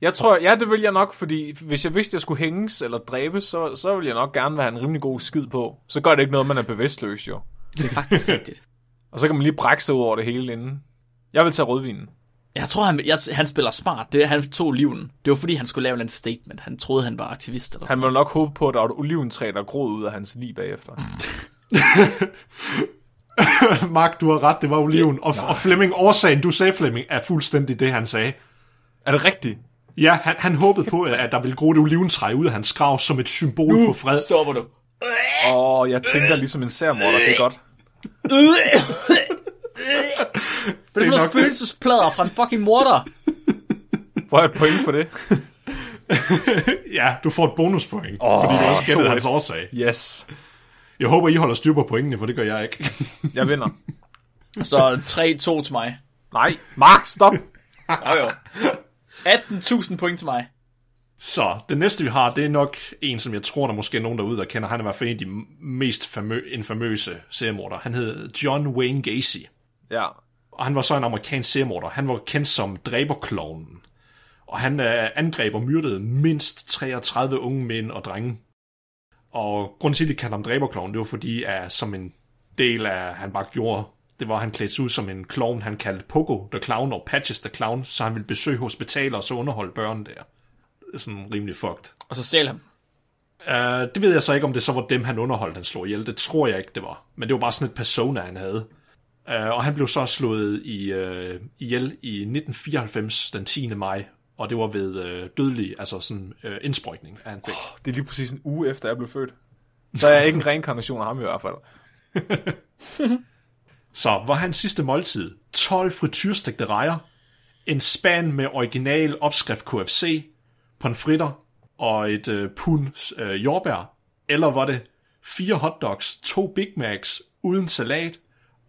jeg tror, ja, det vil jeg nok, fordi hvis jeg vidste, jeg skulle hænges eller dræbes, så, så vil jeg nok gerne have en rimelig god skid på. Så gør det ikke noget, man er bevidstløs, jo. Det er faktisk rigtigt. Og så kan man lige brække sig ud over det hele inden. Jeg vil tage rødvinen. Jeg tror, han, jeg, han spiller smart. Det er, han tog oliven. Det var fordi, han skulle lave en statement. Han troede, han var aktivist eller sådan Han vil nok håbe på, at der var et oliventræ, der groede ud af hans liv bagefter. Mark, du har ret, det var oliven. Og, og Flemming, årsagen, du sagde Flemming, er fuldstændig det, han sagde. Er det rigtigt? Ja, han, han håbede på, at der ville gro et oliventræ ud af hans grav som et symbol på fred. Stopper du. Åh, oh, jeg tænker ligesom en særmorder, det er godt. Hvad er det for noget følelsesplader fra en fucking morder? Får jeg et point for det? Ja, du får et bonuspoint, oh, fordi du også gættede hans årsag. Yes. Jeg håber, I holder styr på pointene, for det gør jeg ikke. Jeg vinder. Så 3-2 til mig. Nej, Mark, stop! Jo, jo. 18.000 point til mig. Så, det næste vi har, det er nok en, som jeg tror, der måske er nogen derude, der kender. Han er i hvert fald en af de mest famø- infamøse seriemordere. Han hed John Wayne Gacy. Ja. Og han var så en amerikansk seriemorder. Han var kendt som dræberklovnen. Og han øh, angreb og myrdede mindst 33 unge mænd og drenge. Og grunden til, at de kaldte ham dræberklovnen, det var fordi, at som en del af, han bare gjorde, det var, at han klædte sig ud som en klovn, han kaldte Pogo the Clown og Patches the Clown, så han ville besøge hospitaler og så underholde børn der. Er sådan rimelig fucked. Og så stjal han. Uh, det ved jeg så ikke, om det så var dem, han underholdt, han slog ihjel. Det tror jeg ikke, det var. Men det var bare sådan et persona, han havde. Uh, og han blev så slået i, uh, ihjel i 1994, den 10. maj. Og det var ved uh, dødelig, altså sådan uh, indsprøjtning, at han fik. Det er lige præcis en uge efter, jeg blev født. Så er jeg ikke en reinkarnation af ham i hvert fald. Så var hans sidste måltid 12 frityrstegte rejer, en span med original opskrift KFC, pomfritter og et øh, pund øh, jordbær, eller var det fire hotdogs, to Big Macs uden salat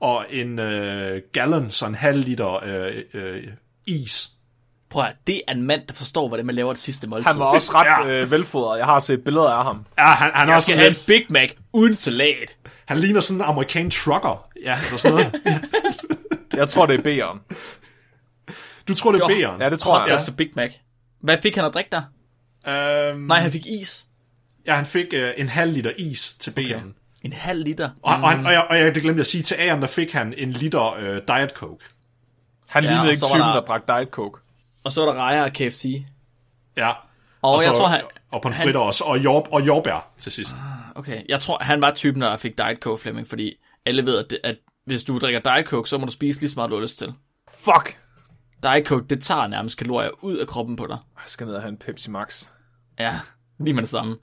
og en øh, gallon, så en halv liter øh, øh, is. Prøv at, det er en mand, der forstår, hvordan man laver det sidste måltid. Han var også ret Ja. ja. øh, velfodret. Jeg har set billeder af ham. Ja, han, han, er Jeg også skal sådan have en Big Mac uden salat. han ligner sådan en amerikansk trucker. Ja, eller sådan noget. Jeg tror, det er B'eren. Du tror, det er. B'eren? Ja, det tror jeg. Hotdogs og Big Mac. Hvad fik han at drikke der? Øhm, Nej, han fik is. Ja, han fik øh, en halv liter is til B'eren. Okay. En halv liter. Og, og, han, og, jeg, og jeg det glemte jeg at sige, til A'eren, der fik han en liter øh, Diet Coke. Han Ja, lignede og ikke typen, der- der... drak Diet Coke. Og så var der rejer af KFC. Ja. Og, så, jeg tror, han... Og pomfritter også, og, jord, og jordbær til sidst. Okay, jeg tror, han var typen, der fik Diet Coke, Flemming, fordi alle ved, at, det, at hvis du drikker Diet Coke, så må du spise lige så meget, du har lyst til. Fuck! Diet Coke, det tager nærmest kalorier ud af kroppen på dig. Jeg skal ned og have en Pepsi Max. Ja, lige med det samme.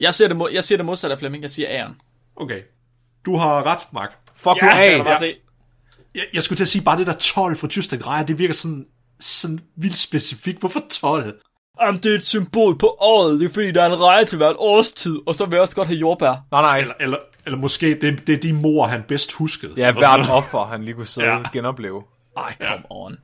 Jeg siger det, jeg siger det modsatte af Flemming, jeg siger æren. Okay. Du har ret, Mark. Fuck Ja, af! se. Jeg, jeg skulle til at sige, bare det der 12 for tyrsdag rejer, det virker sådan, sådan vildt specifikt. Hvorfor 12? Jamen, det er et symbol på året. Det er fordi, der er en til hvert årstid, og så vil jeg også godt have jordbær. Nej, nej. Eller, eller, eller måske, det, det er de mor, han bedst huskede. Ja, hvert offer, han lige kunne sidde Ja. og genopleve. Ej, come on.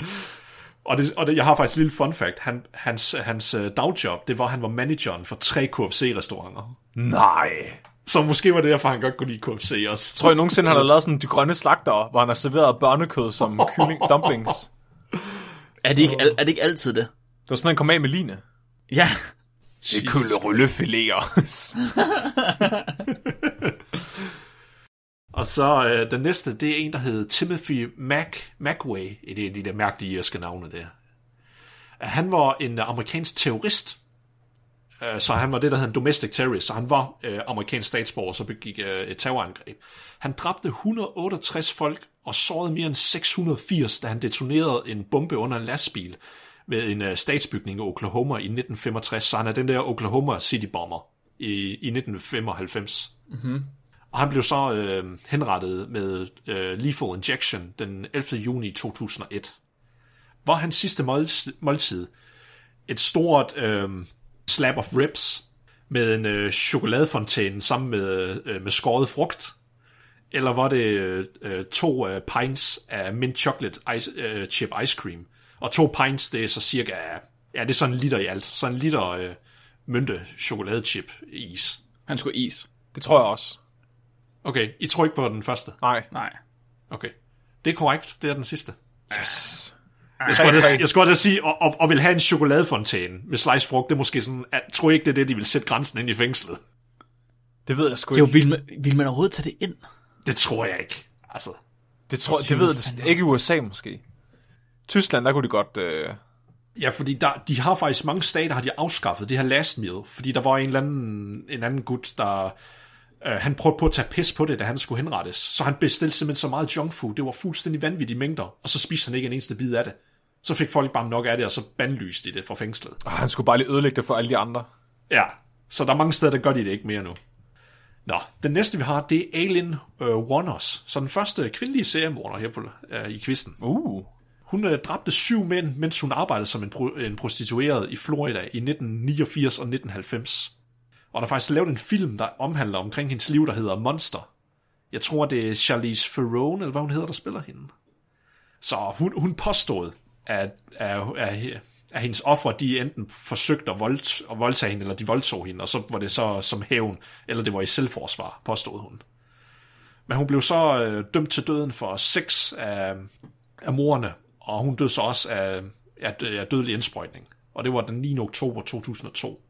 Og, det, og det, jeg har faktisk en lille fun fact. Han, hans, hans øh, dagjob, det var, at han var manageren for tre KFC-restauranter. Nej. Så måske var det derfor, han godt kunne lide KFC også. Tror jeg nogensinde, han har lavet sådan de grønne slagter, hvor han har serveret børnekød som kylling dumplings. Er det ikke, al- er det ikke altid det? Det var sådan, han kom af med line. Ja. Det er kølle rullefiléer. Og så øh, den næste, det er en, der hedder Timothy Mac, Macway. Det er de der mærkelige irske navne der. Han var en amerikansk terrorist. Øh, Så han var det, der hedder en domestic terrorist. Så han var øh, amerikansk statsborger, så begik øh, et terrorangreb. Han dræbte 168 folk og sårede mere end 680, da han detonerede en bombe under en lastbil ved en øh, statsbygning i Oklahoma i 1965. Så han er den der Oklahoma City Bomber i, i 1995. Og han blev så øh, henrettet med øh, lethal injection den 11. juni 2001. Var hans sidste måltid, måltid et stort øh, slab of ribs med en øh, chokoladefontæne sammen med, øh, med skåret frugt? Eller var det øh, to øh, pints af mint chocolate ice, øh, chip ice cream? Og to pints, det er så cirka, ja, det er sådan en liter i alt. Så en liter øh, mynte chokoladechip is. Han skulle is. Det tror jeg også. Okay, I tror ikke på den første? Nej. Nej. Okay. Det er korrekt, det er den sidste. Yes. Jeg skulle, da, jeg skulle da sige, og, og, og vil have en chokoladefontæne med slice frugt, det er måske sådan, at, tror I ikke, det er det, de vil sætte grænsen ind i fængslet? Det ved jeg sgu Det er jo, ikke. vil, man, vil man overhovedet tage det ind? Det tror jeg ikke. Altså, Det, tror, det ved jeg ikke i USA måske. Tyskland, der kunne de godt... Øh... Ja, fordi der, de har faktisk mange stater, har de afskaffet det her last meal, fordi der var en eller anden, en anden gut, der øh, han prøvede på at tage pis på det, da han skulle henrettes. Så han bestilte simpelthen så meget junk food, det var fuldstændig vanvittige mængder, og så spiste han ikke en eneste bid af det. Så fik folk bare nok af det, og så bandlyste de det fra fængslet. Oh, han skulle bare lige ødelægge det for alle de andre. Ja, så der er mange steder, der gør de det ikke mere nu. Nå, den næste vi har, det er Aileen øh, Warners, så den første kvindelige seriemorder her på, øh, i kvisten. Uh. Hun øh, dræbte syv mænd, mens hun arbejdede som en, pro- en prostitueret i Florida i 1989 og 1990. Og der er faktisk lavet en film, der omhandler omkring hendes liv, der hedder Monster. Jeg tror, det er Charlize Theron, eller hvad hun hedder, der spiller hende. Så hun, hun påstod, at, at, at, at hendes ofre, de enten forsøgte at, voldt, at voldtage hende, eller de voldtog hende, og så var det så som hævn, eller det var i selvforsvar, påstod hun. Men hun blev så øh, dømt til døden for seks af, af morerne, og hun døde så også af, af, af dødelig indsprøjtning. Og det var den 9. oktober 2002.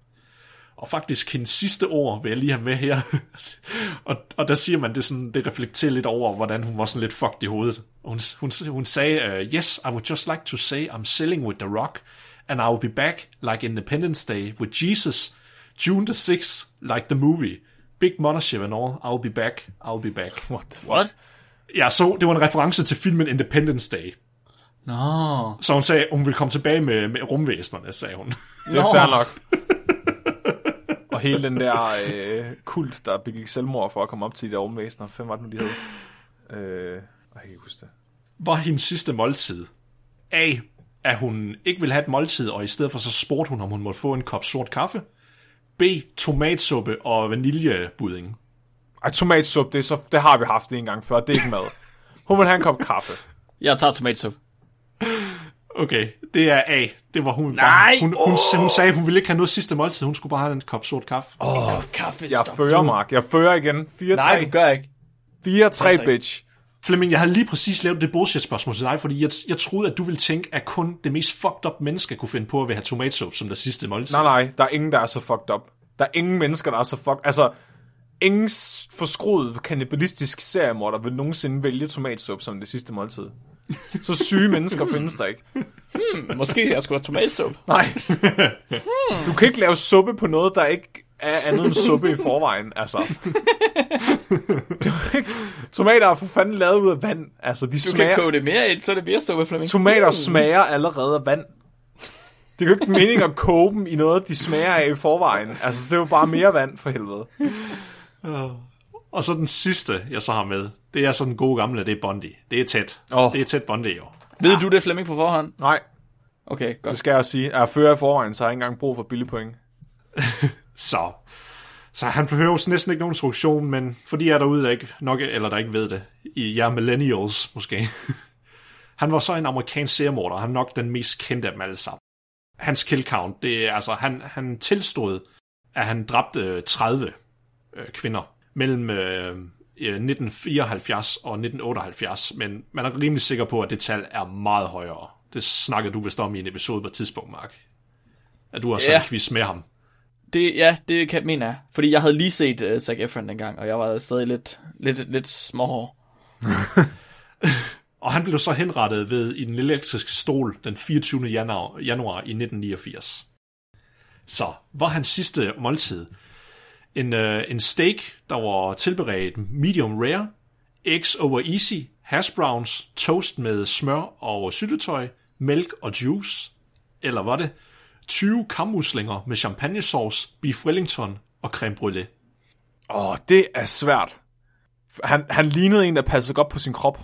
Og faktisk hendes sidste ord vil jeg lige have med her. og, og der siger man, det, sådan, det reflekterer lidt over, hvordan hun var sådan lidt fucked i hovedet. Hun, hun, hun sagde, uh, Yes, I would just like to say I'm sailing with the rock, and I will be back like Independence Day with Jesus, June the 6th, like the movie. Big mothership and all, I will be back, I will be back. What the fuck? What? Ja, så det var en reference til filmen Independence Day. Nå. Så hun sagde, hun ville komme tilbage med, med rumvæsenerne, sagde hun. Det er fair nok. Hele den der øh, kult, der begik selvmord for at komme op til de der rumvæsener. Fem var det nu, de hed. Øh, jeg kan ikke huske det. Var hendes sidste måltid. A. At hun ikke ville have et måltid, og i stedet for så spurgte hun, om hun måtte få en kop sort kaffe. B. Tomatsuppe og vaniljebudding. Ej, tomatsup, det, er så, det har vi haft en gang før. Det er ikke mad. Hun vil have en kop kaffe. Jeg tager tomatsuppe. Okay, det er A. Det var hun. Nej! Hun, hun, hun, hun sagde, hun ville ikke have noget sidste måltid. Hun skulle bare have en kop sort kaffe. Åh, oh, kaffe. Jeg fører, Mark. Jeg fører igen. 4-3. Nej, du gør ikke. 4-3, bitch. Flemming, jeg havde lige præcis lavet det bullshit-spørgsmål til dig, fordi jeg, jeg troede, at du ville tænke, at kun det mest fucked up menneske kunne finde på at have tomatsuppe som det sidste måltid. Nej, nej. Der er ingen, der er så fucked up. Der er ingen mennesker, der er så fucked... Altså, ingen forskruet kannibalistisk seriemorder vil nogensinde vælge tomatsup som det sidste måltid. Så syge mennesker findes der ikke. Måske jeg skulle have tomatsuppe. Nej. Du kan ikke lave suppe på noget, der ikke er andet end suppe i forvejen. Altså. Det er ikke... Tomater er for fanden lavet ud af vand. Altså, de Du smager... kan koge det mere ind, så er det mere suppe, Flemming. Tomater smager allerede af vand. Det er jo ikke meningen at koge dem i noget, de smager af i forvejen. Altså, det er jo bare mere vand for helvede. Og så den sidste, jeg så har med, det er sådan den gode gamle, det er Bondi. Det er tæt. Åh. Det er tæt Bondi, jo. Ved du det, Flemming, på forhånd? Nej, Okay, det godt. skal jeg også sige. Jeg fører i forvejen, så har jeg ikke engang brug for billig point. Så. Så han behøver næsten ikke nogen instruktion, men fordi jeg er derude, der ikke, nok, eller der ikke ved det, i jer millennials måske. han var så en amerikansk seriemorder, han er nok den mest kendte af dem alle sammen. Hans kill count, det er altså, han, han tilstod, at han dræbte øh, 30 øh, kvinder mellem øh, øh, 1974 og 1978, men man er rimelig sikker på, at det tal er meget højere. Det snakkede du vist om i en episode på et tidspunkt, Mark. At du har sådan Ja. en quiz med ham. Det, ja, det kan mener jeg. Fordi jeg havde lige set uh, Zac Efron dengang, og jeg var stadig lidt, lidt, lidt småhår. Og han blev så henrettet ved i den elektriske stol den 24. januar, januar i 1989. Så var hans sidste måltid en, øh, en steak, der var tilberedt medium rare, eggs over easy, hash browns, toast med smør og syltetøj, mælk og juice. Eller var det 20 kammuslinger med champagnesauce, beef wellington og creme brulee? Åh, det er svært. Han, han lignede en, der passede godt på sin krop.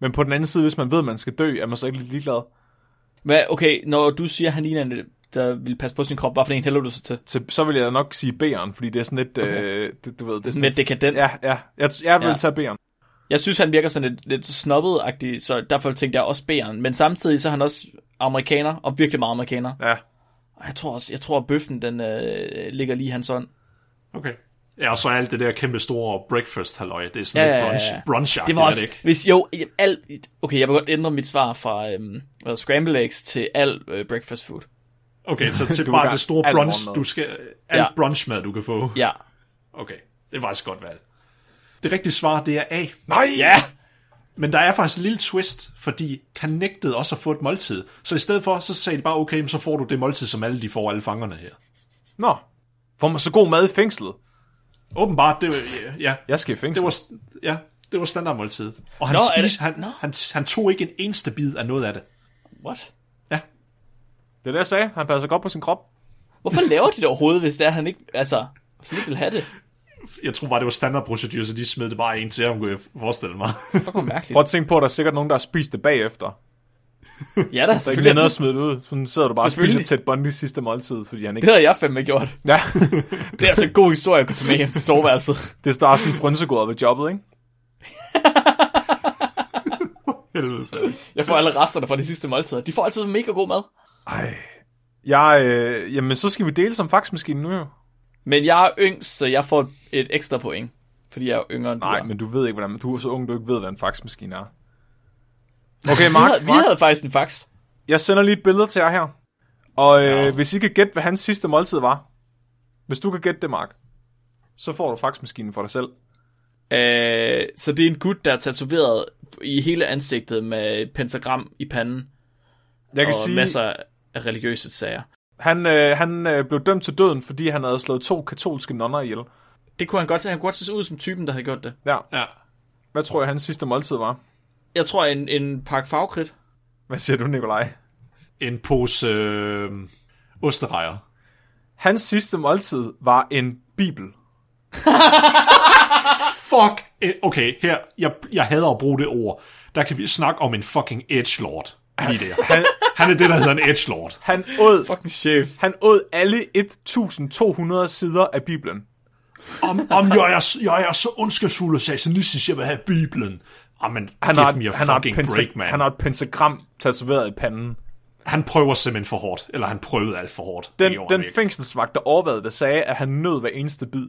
Men på den anden side, hvis man ved, at man skal dø, er man så ikke lidt ligeglad. Hvad, okay, når du siger, at han ligner en, der vil passe på sin krop, hvad for en hælder du så til? Så, så vil jeg nok sige B'eren, fordi det er sådan lidt, okay. øh, det, du ved, det er Sådan lidt dekadent. Ja, ja. Jeg, jeg vil Ja. tage B'eren. Jeg synes, han virker sådan lidt, lidt snobbet-agtig, så derfor tænkte jeg også B'eren. Men samtidig så er han også amerikaner, og virkelig meget amerikaner. Ja. Og jeg tror også, jeg tror, at bøffen, den øh, ligger lige i hans ånd. Okay. Ja, og så alt det der kæmpe store breakfast halløj. Det er sådan Ja, lidt ja, ja, brunch, ja. brunch Det var også, det ikke? hvis jo, alt, okay, jeg vil godt ændre mit svar fra øhm, scramble eggs til al øh, breakfast food. Okay, så til bare det store brunch, du skal, alt Ja. brunchmad, du kan få. Ja. Okay, det er faktisk godt valg. Det rigtige svar, det er A. Nej! Ja! Men der er faktisk en lille twist, fordi han nægtede også at få et måltid. Så i stedet for, så sagde de bare, okay, så får du det måltid, som alle de får, alle fangerne her. Nå. Får man så god mad i fængslet? Åbenbart, det var, ja, Jeg skal i fængsel. det var, ja, det var standardmåltidet. Og han, Nå, spiste, det- han, han, han tog ikke en eneste bid af noget af det. What? Det er det, jeg sagde. Han passer godt på sin krop. Hvorfor laver de det overhovedet, hvis det er, han ikke, altså, hvis han ikke vil have det? jeg tror bare, det var standardprocedur, så de smed det bare en til ham, kunne jeg forestille mig. Fuck, hvor mærkeligt. Prøv at tænke på, at der er sikkert nogen, der har spist det bagefter. Ja da, Så ikke noget at smide det ud. Sådan sidder du bare og spiser til et Bundy sidste måltid, fordi han Det ikke... havde jeg fandme gjort. Ja, Det er altså en god historie, at kunne tage med hjem til soveværelset. det starter sådan en frønsegård ved jobbet, ikke? Jeg får alle resterne fra de sidste måltider. De får altid mega god mad. Ej. Jeg, øh, jamen, så skal vi dele som faxmaskine nu jo. Men jeg er yngst, så jeg får et ekstra point. Fordi jeg er yngre end du Nej, er. men du ved ikke, hvordan... Du er så ung, du ikke ved, hvad en faxmaskine er. Okay, vi, Mark, havde, vi Mark havde faktisk en fax. jeg sender lige et billede til jer her. Og øh, Ja. hvis I kan gætte, hvad hans sidste måltid var. Hvis du kan gætte det, Mark. Så får du faxmaskinen for dig selv. Øh, så det er en gut, der er tatoveret i hele ansigtet med et pentagram i panden. Jeg kan og sige, masser af religiøse sager. han, øh, han øh, blev dømt til døden, fordi han havde slået to katolske nonner ihjel. Det kunne han godt, han kunne godt se ud som typen, der havde gjort det. Ja. Ja. Hvad tror jeg, hans sidste måltid var? Jeg tror, en, en pakke farvekridt. Hvad siger du, Nikolaj? En pose øh, osterejer. Hans sidste måltid var en bibel. Fuck! Eh, Okay, her, jeg, jeg hader at bruge det ord. Der kan vi snakke om en fucking edgelord. Lige der. Han, Han er det, der hedder en edgelord. han, åd, Fucking chef. han åd alle 1200 sider af Bibelen. Om, om jeg, er, jeg er så ondskabsfuld og satanistisk, jeg vil have Bibelen. Jamen, Han give har, me a han, har et break, man. han har et pentagram tatoveret i panden. Han prøver simpelthen for hårdt. Eller han prøvede alt for hårdt. Den, den fængselsvagt, der overvejede det, sagde, at han nød hver eneste bid.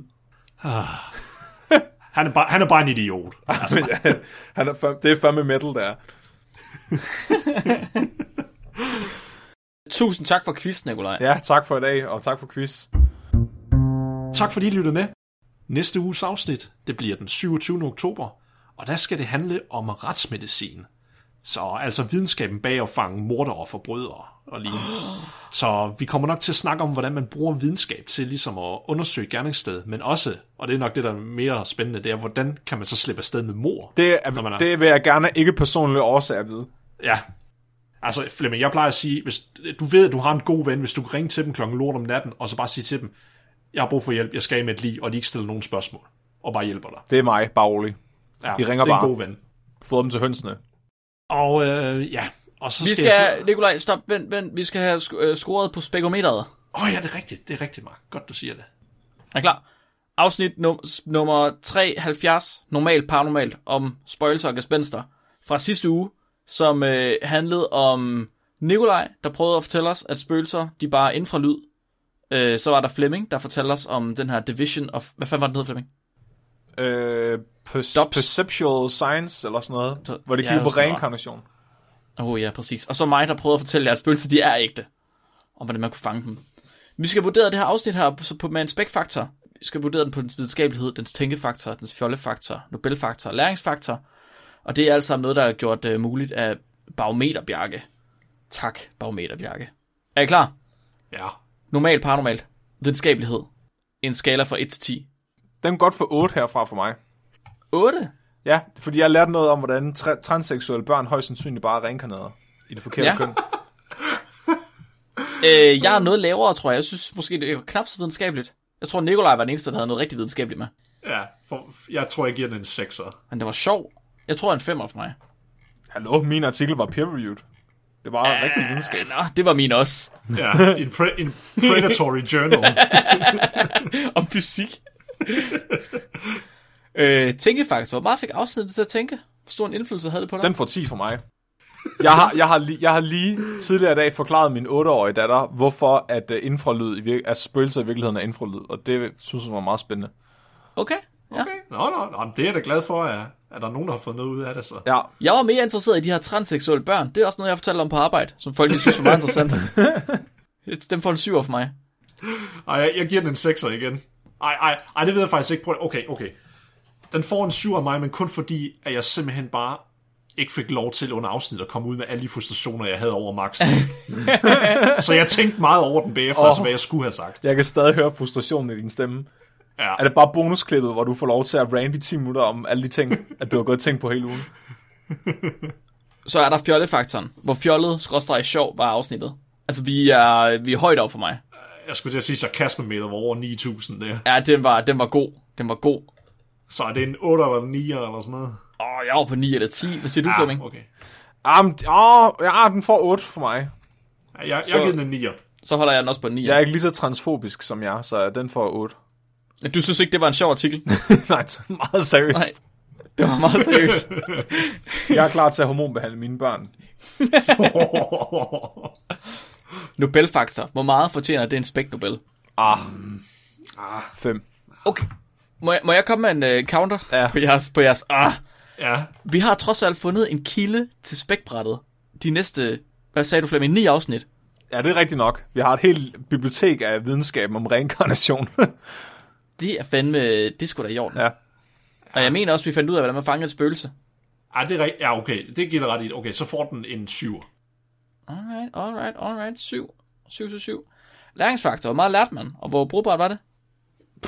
han, er bare, han er bare en idiot. Altså, han er det er fandme metal, der. Tusind tak for quiz, Nikolaj. Ja, tak for i dag, og tak for quiz. tak fordi I lyttede med. Næste uges afsnit, det bliver den 27. oktober, og der skal det handle om retsmedicin. Så altså videnskaben bag at fange mordere og forbrydere og lignende. Så vi kommer nok til at snakke om, hvordan man bruger videnskab til ligesom at undersøge gerningssted, men også, og det er nok det, der er mere spændende, det er, hvordan kan man så slippe afsted med mor? Det, Når man er, er- det vil jeg gerne ikke personlige årsager vide. Ja. Altså, Flemming, jeg plejer at sige, hvis du ved, at du har en god ven, hvis du kan ringe til dem klokken lort om natten, og så bare sige til dem, jeg har brug for hjælp, jeg skal med et lig, og de ikke stiller nogen spørgsmål, og bare hjælper dig. Det er mig, bare rolig. Ja, I ringer det er en bare. god ven. Få dem til hønsene. Og øh, ja, og så Vi skal, skal, jeg... Nikolaj, stop, vent, vent. Vi skal have sk- øh, scoret på spekometeret. Åh oh, ja, det er rigtigt, det er rigtigt, Mark. Godt, du siger det. Er I klar? Afsnit num- nummer 73, normalt paranormalt, om spøgelser og gespenster, fra sidste uge, som øh, handlede om Nikolaj, der prøvede at fortælle os, at spøgelser, de bare er infralyd. Øh, så var der Flemming, der fortalte os om den her Division of... Hvad fanden var den hed, Flemming? Øh, per- perceptual science, eller sådan noget. Så- Hvor det ja, kigger på reinkarnation. Åh oh, ja, præcis. Og så mig, der prøvede at fortælle jer, at spøgelser, de er ægte. Og hvordan man kunne fange dem. Vi skal vurdere det her afsnit her så på, med en spækfaktor. Vi skal vurdere den på dens videnskabelighed, dens tænkefaktor, dens fjollefaktor, Nobelfaktor, læringsfaktor. Og det er alt sammen noget, der er gjort uh, muligt af Barometerbjerke. Tak, Barometerbjerke. Er I klar? Ja. Normal, paranormalt. Videnskabelighed. En skala fra 1 til 10. Den er godt for 8 herfra for mig. 8? Ja, fordi jeg har lært noget om, hvordan tra- transseksuelle børn højst sandsynligt bare er reinkarneret i det forkerte Ja. ja. køn. Øh, jeg er noget lavere, tror jeg. Jeg synes måske, det er knap så videnskabeligt. Jeg tror, Nikolaj var den eneste, der havde noget rigtig videnskabeligt med. Ja, For, jeg tror, jeg giver den en 6'er. Men det var sjov. Jeg tror en femmer for mig. Hallo, min artikel var peer-reviewed. Det var uh, rigtig videnskab. Nå, det var min også. Ja, en, pre- en predatory journal. Om fysik. øh, tænkefaktor. Hvor meget fik afsnittet til at tænke? Hvor stor en indflydelse havde det på dig? Den får 10 for mig. Jeg har, jeg, har lige, jeg har lige tidligere i dag forklaret min 8-årige datter, hvorfor at uh, infralyd, i vir- at spøgelser i virkeligheden er infralyd, og det synes hun var meget spændende. Okay. Ja. Okay. Nå, nå, nå, men det er jeg da glad for, at, at der er nogen, der har fået noget ud af det. Så. Ja, Jeg var mere interesseret i de her transseksuelle børn. Det er også noget, jeg har fortalt om på arbejde, som folk lige synes var meget interessant. Dem får en syver for mig. Ej, jeg, jeg giver den en 6'er igen. Ej, ej, ej, det ved jeg faktisk ikke. Prøv, okay, okay. Den får en 7 af mig, men kun fordi, at jeg simpelthen bare ikke fik lov til under afsnit at komme ud med alle de frustrationer, jeg havde over Max. så jeg tænkte meget over den bagefter, oh. altså hvad jeg skulle have sagt. jeg kan stadig høre frustrationen i din stemme. Ja. Er det bare bonusklippet, hvor du får lov til at rant i 10 minutter om alle de ting, at du har gået og tænkt på hele ugen? Så er der fjollefaktoren, hvor fjollet skråstrej sjov var afsnittet. Altså, vi er, vi er højt op for mig. Jeg skulle til at sige, at sarkasmemeter var over 9.000 der. Ja, den var, den var god. Den var god. Så er det en 8 eller en 9 eller sådan noget? Åh, jeg var på 9 eller 10. Hvad siger du, Flemming? okay. Um, åh, ja, den får 8 for mig. Ja, jeg, jeg giver den en 9'er. Så holder jeg den også på 9. Jeg er ikke lige så transfobisk som jeg, så den får 8. Du synes ikke, det var en sjov artikel? Nej, det er meget seriøst. Det var meget seriøst. Jeg er klar til at hormonbehandle mine børn. Nobelfaktor. Hvor meget fortjener det en spæk Nobel? Ah. 5. Okay. Må jeg, må jeg komme med en uh, counter Ja. på jeres, på jeres ah. ja, Vi har trods alt fundet en kilde til spækbrættet. De næste, hvad sagde du Flemming, ni afsnit. Ja, det er rigtigt nok. Vi har et helt bibliotek af videnskab om reinkarnation. Det er fandme, det er sgu da i orden. ja. Og jeg mener også, vi fandt ud af, hvordan man fanger et spøgelse. Ej, det er rigtigt. Ja, okay. Det giver ret i. Okay, så får den en 7. Alright, alright, alright. 7. 7 til 7. Læringsfaktor. Hvor meget lærte man? Og hvor brugbart var det?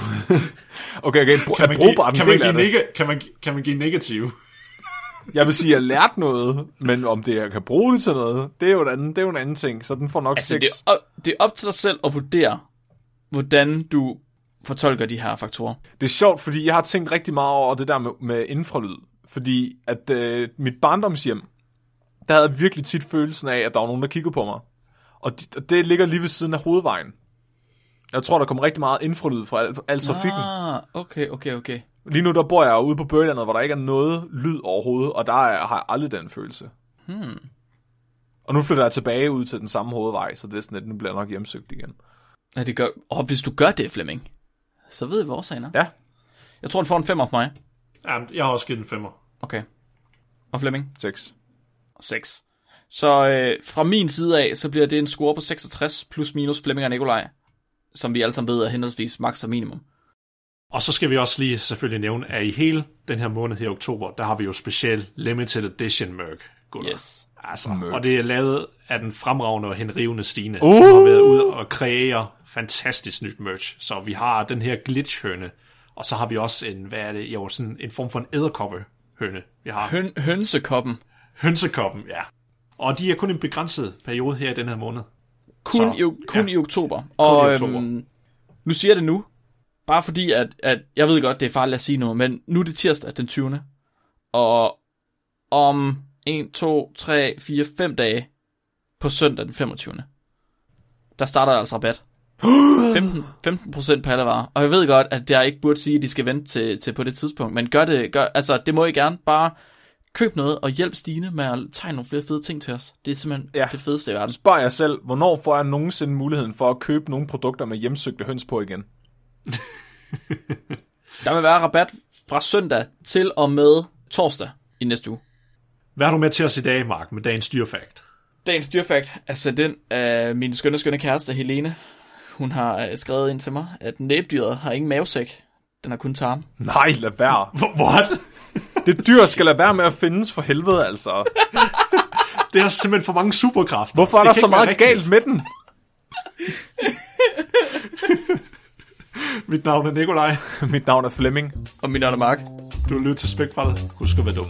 Okay, okay. Br- Kan man, brugbart give, en kan, man give nega- kan, man, kan man give negativ? Jeg vil sige, at jeg lærte noget, men om det jeg kan bruge det til noget, det er jo en anden, det er jo en anden ting, så den får nok Altså, 6. det er, op, det er op til dig selv at vurdere, hvordan du fortolker de her faktorer. Det er sjovt, fordi jeg har tænkt rigtig meget over det der med, med infralyd. Fordi at øh, mit barndomshjem, der havde jeg virkelig tit følelsen af, at der var nogen, der kiggede på mig. Og, de, og det ligger lige ved siden af hovedvejen. Jeg tror, der kommer rigtig meget infralyd fra al, al trafikken. Ah, okay, okay, okay. Lige nu der bor jeg ude på Bøgelandet, hvor der ikke er noget lyd overhovedet, og der er, har jeg aldrig den følelse. Hmm. Og nu flytter jeg tilbage ud til den samme hovedvej, så det er sådan, at nu bliver nok hjemsøgt igen. Ja, det gør, og hvis du gør det, Flemming, så ved vi, årsagen er. Ja, Jeg tror, den får en femmer på mig. Ja, jeg har også givet en 5'er. Okay. Og Flemming? 6. 6. Så øh, fra min side af, så bliver det en score på 66 plus minus Flemming og Nikolaj, som vi alle sammen ved er henholdsvis max og minimum. Og så skal vi også lige selvfølgelig nævne, at i hele den her måned her i oktober, der har vi jo special limited edition merch. Gutter. Yes. Altså, og det er lavet af den fremragende og henrivende Stine, Uh! som har været ude og kreere fantastisk nyt merch. Så vi har den her glitch-høne, og så har vi også en, hvad er det, jo, sådan en form for en æderkoppe-høne. Vi har Høn, hønsekoppen. hønsekoppen, ja. Og de er kun en begrænset periode her i den her måned. Kun, Så, i, kun ja. i oktober. Og i oktober. Øhm, nu siger jeg det nu, bare fordi, at, at jeg ved godt, det er farligt at sige noget, men nu er det tirsdag den 20. Og om 1, 2, 3, 4, 5 dage på søndag den 25. Der starter der altså rabat. 15, 15% på alle varer. Og jeg ved godt, at jeg ikke burde sige, at de skal vente til, til på det tidspunkt. Men gør det, gør, altså det må I gerne. Bare køb noget og hjælp Stine med at tegne nogle flere fede ting til os. Det er simpelthen Ja. ja. det fedeste i verden. Spørg jer selv, hvornår får jeg nogensinde muligheden for at købe nogle produkter med hjemsøgte høns på igen? Der vil være rabat fra søndag til og med torsdag i næste uge. Hvad har du med til os i dag, Mark, med dagens dyrfakt? Dagens dyrfakt er sendt ind af min skønne, skønne kæreste Helene. Hun har øh, skrevet ind til mig, at næbdyret har ingen mavesæk. Den har kun tarm. Nej, lad være. What? Det dyr skal lade være med at findes for helvede, altså. Det har simpelthen for mange superkræfter. Hvorfor er Det der så meget rigtigt. galt med den? Mit navn er Nikolaj. Mit navn er Flemming. Og min navn er Mark. Du lytter til Spækbrættet. Husk at være dum.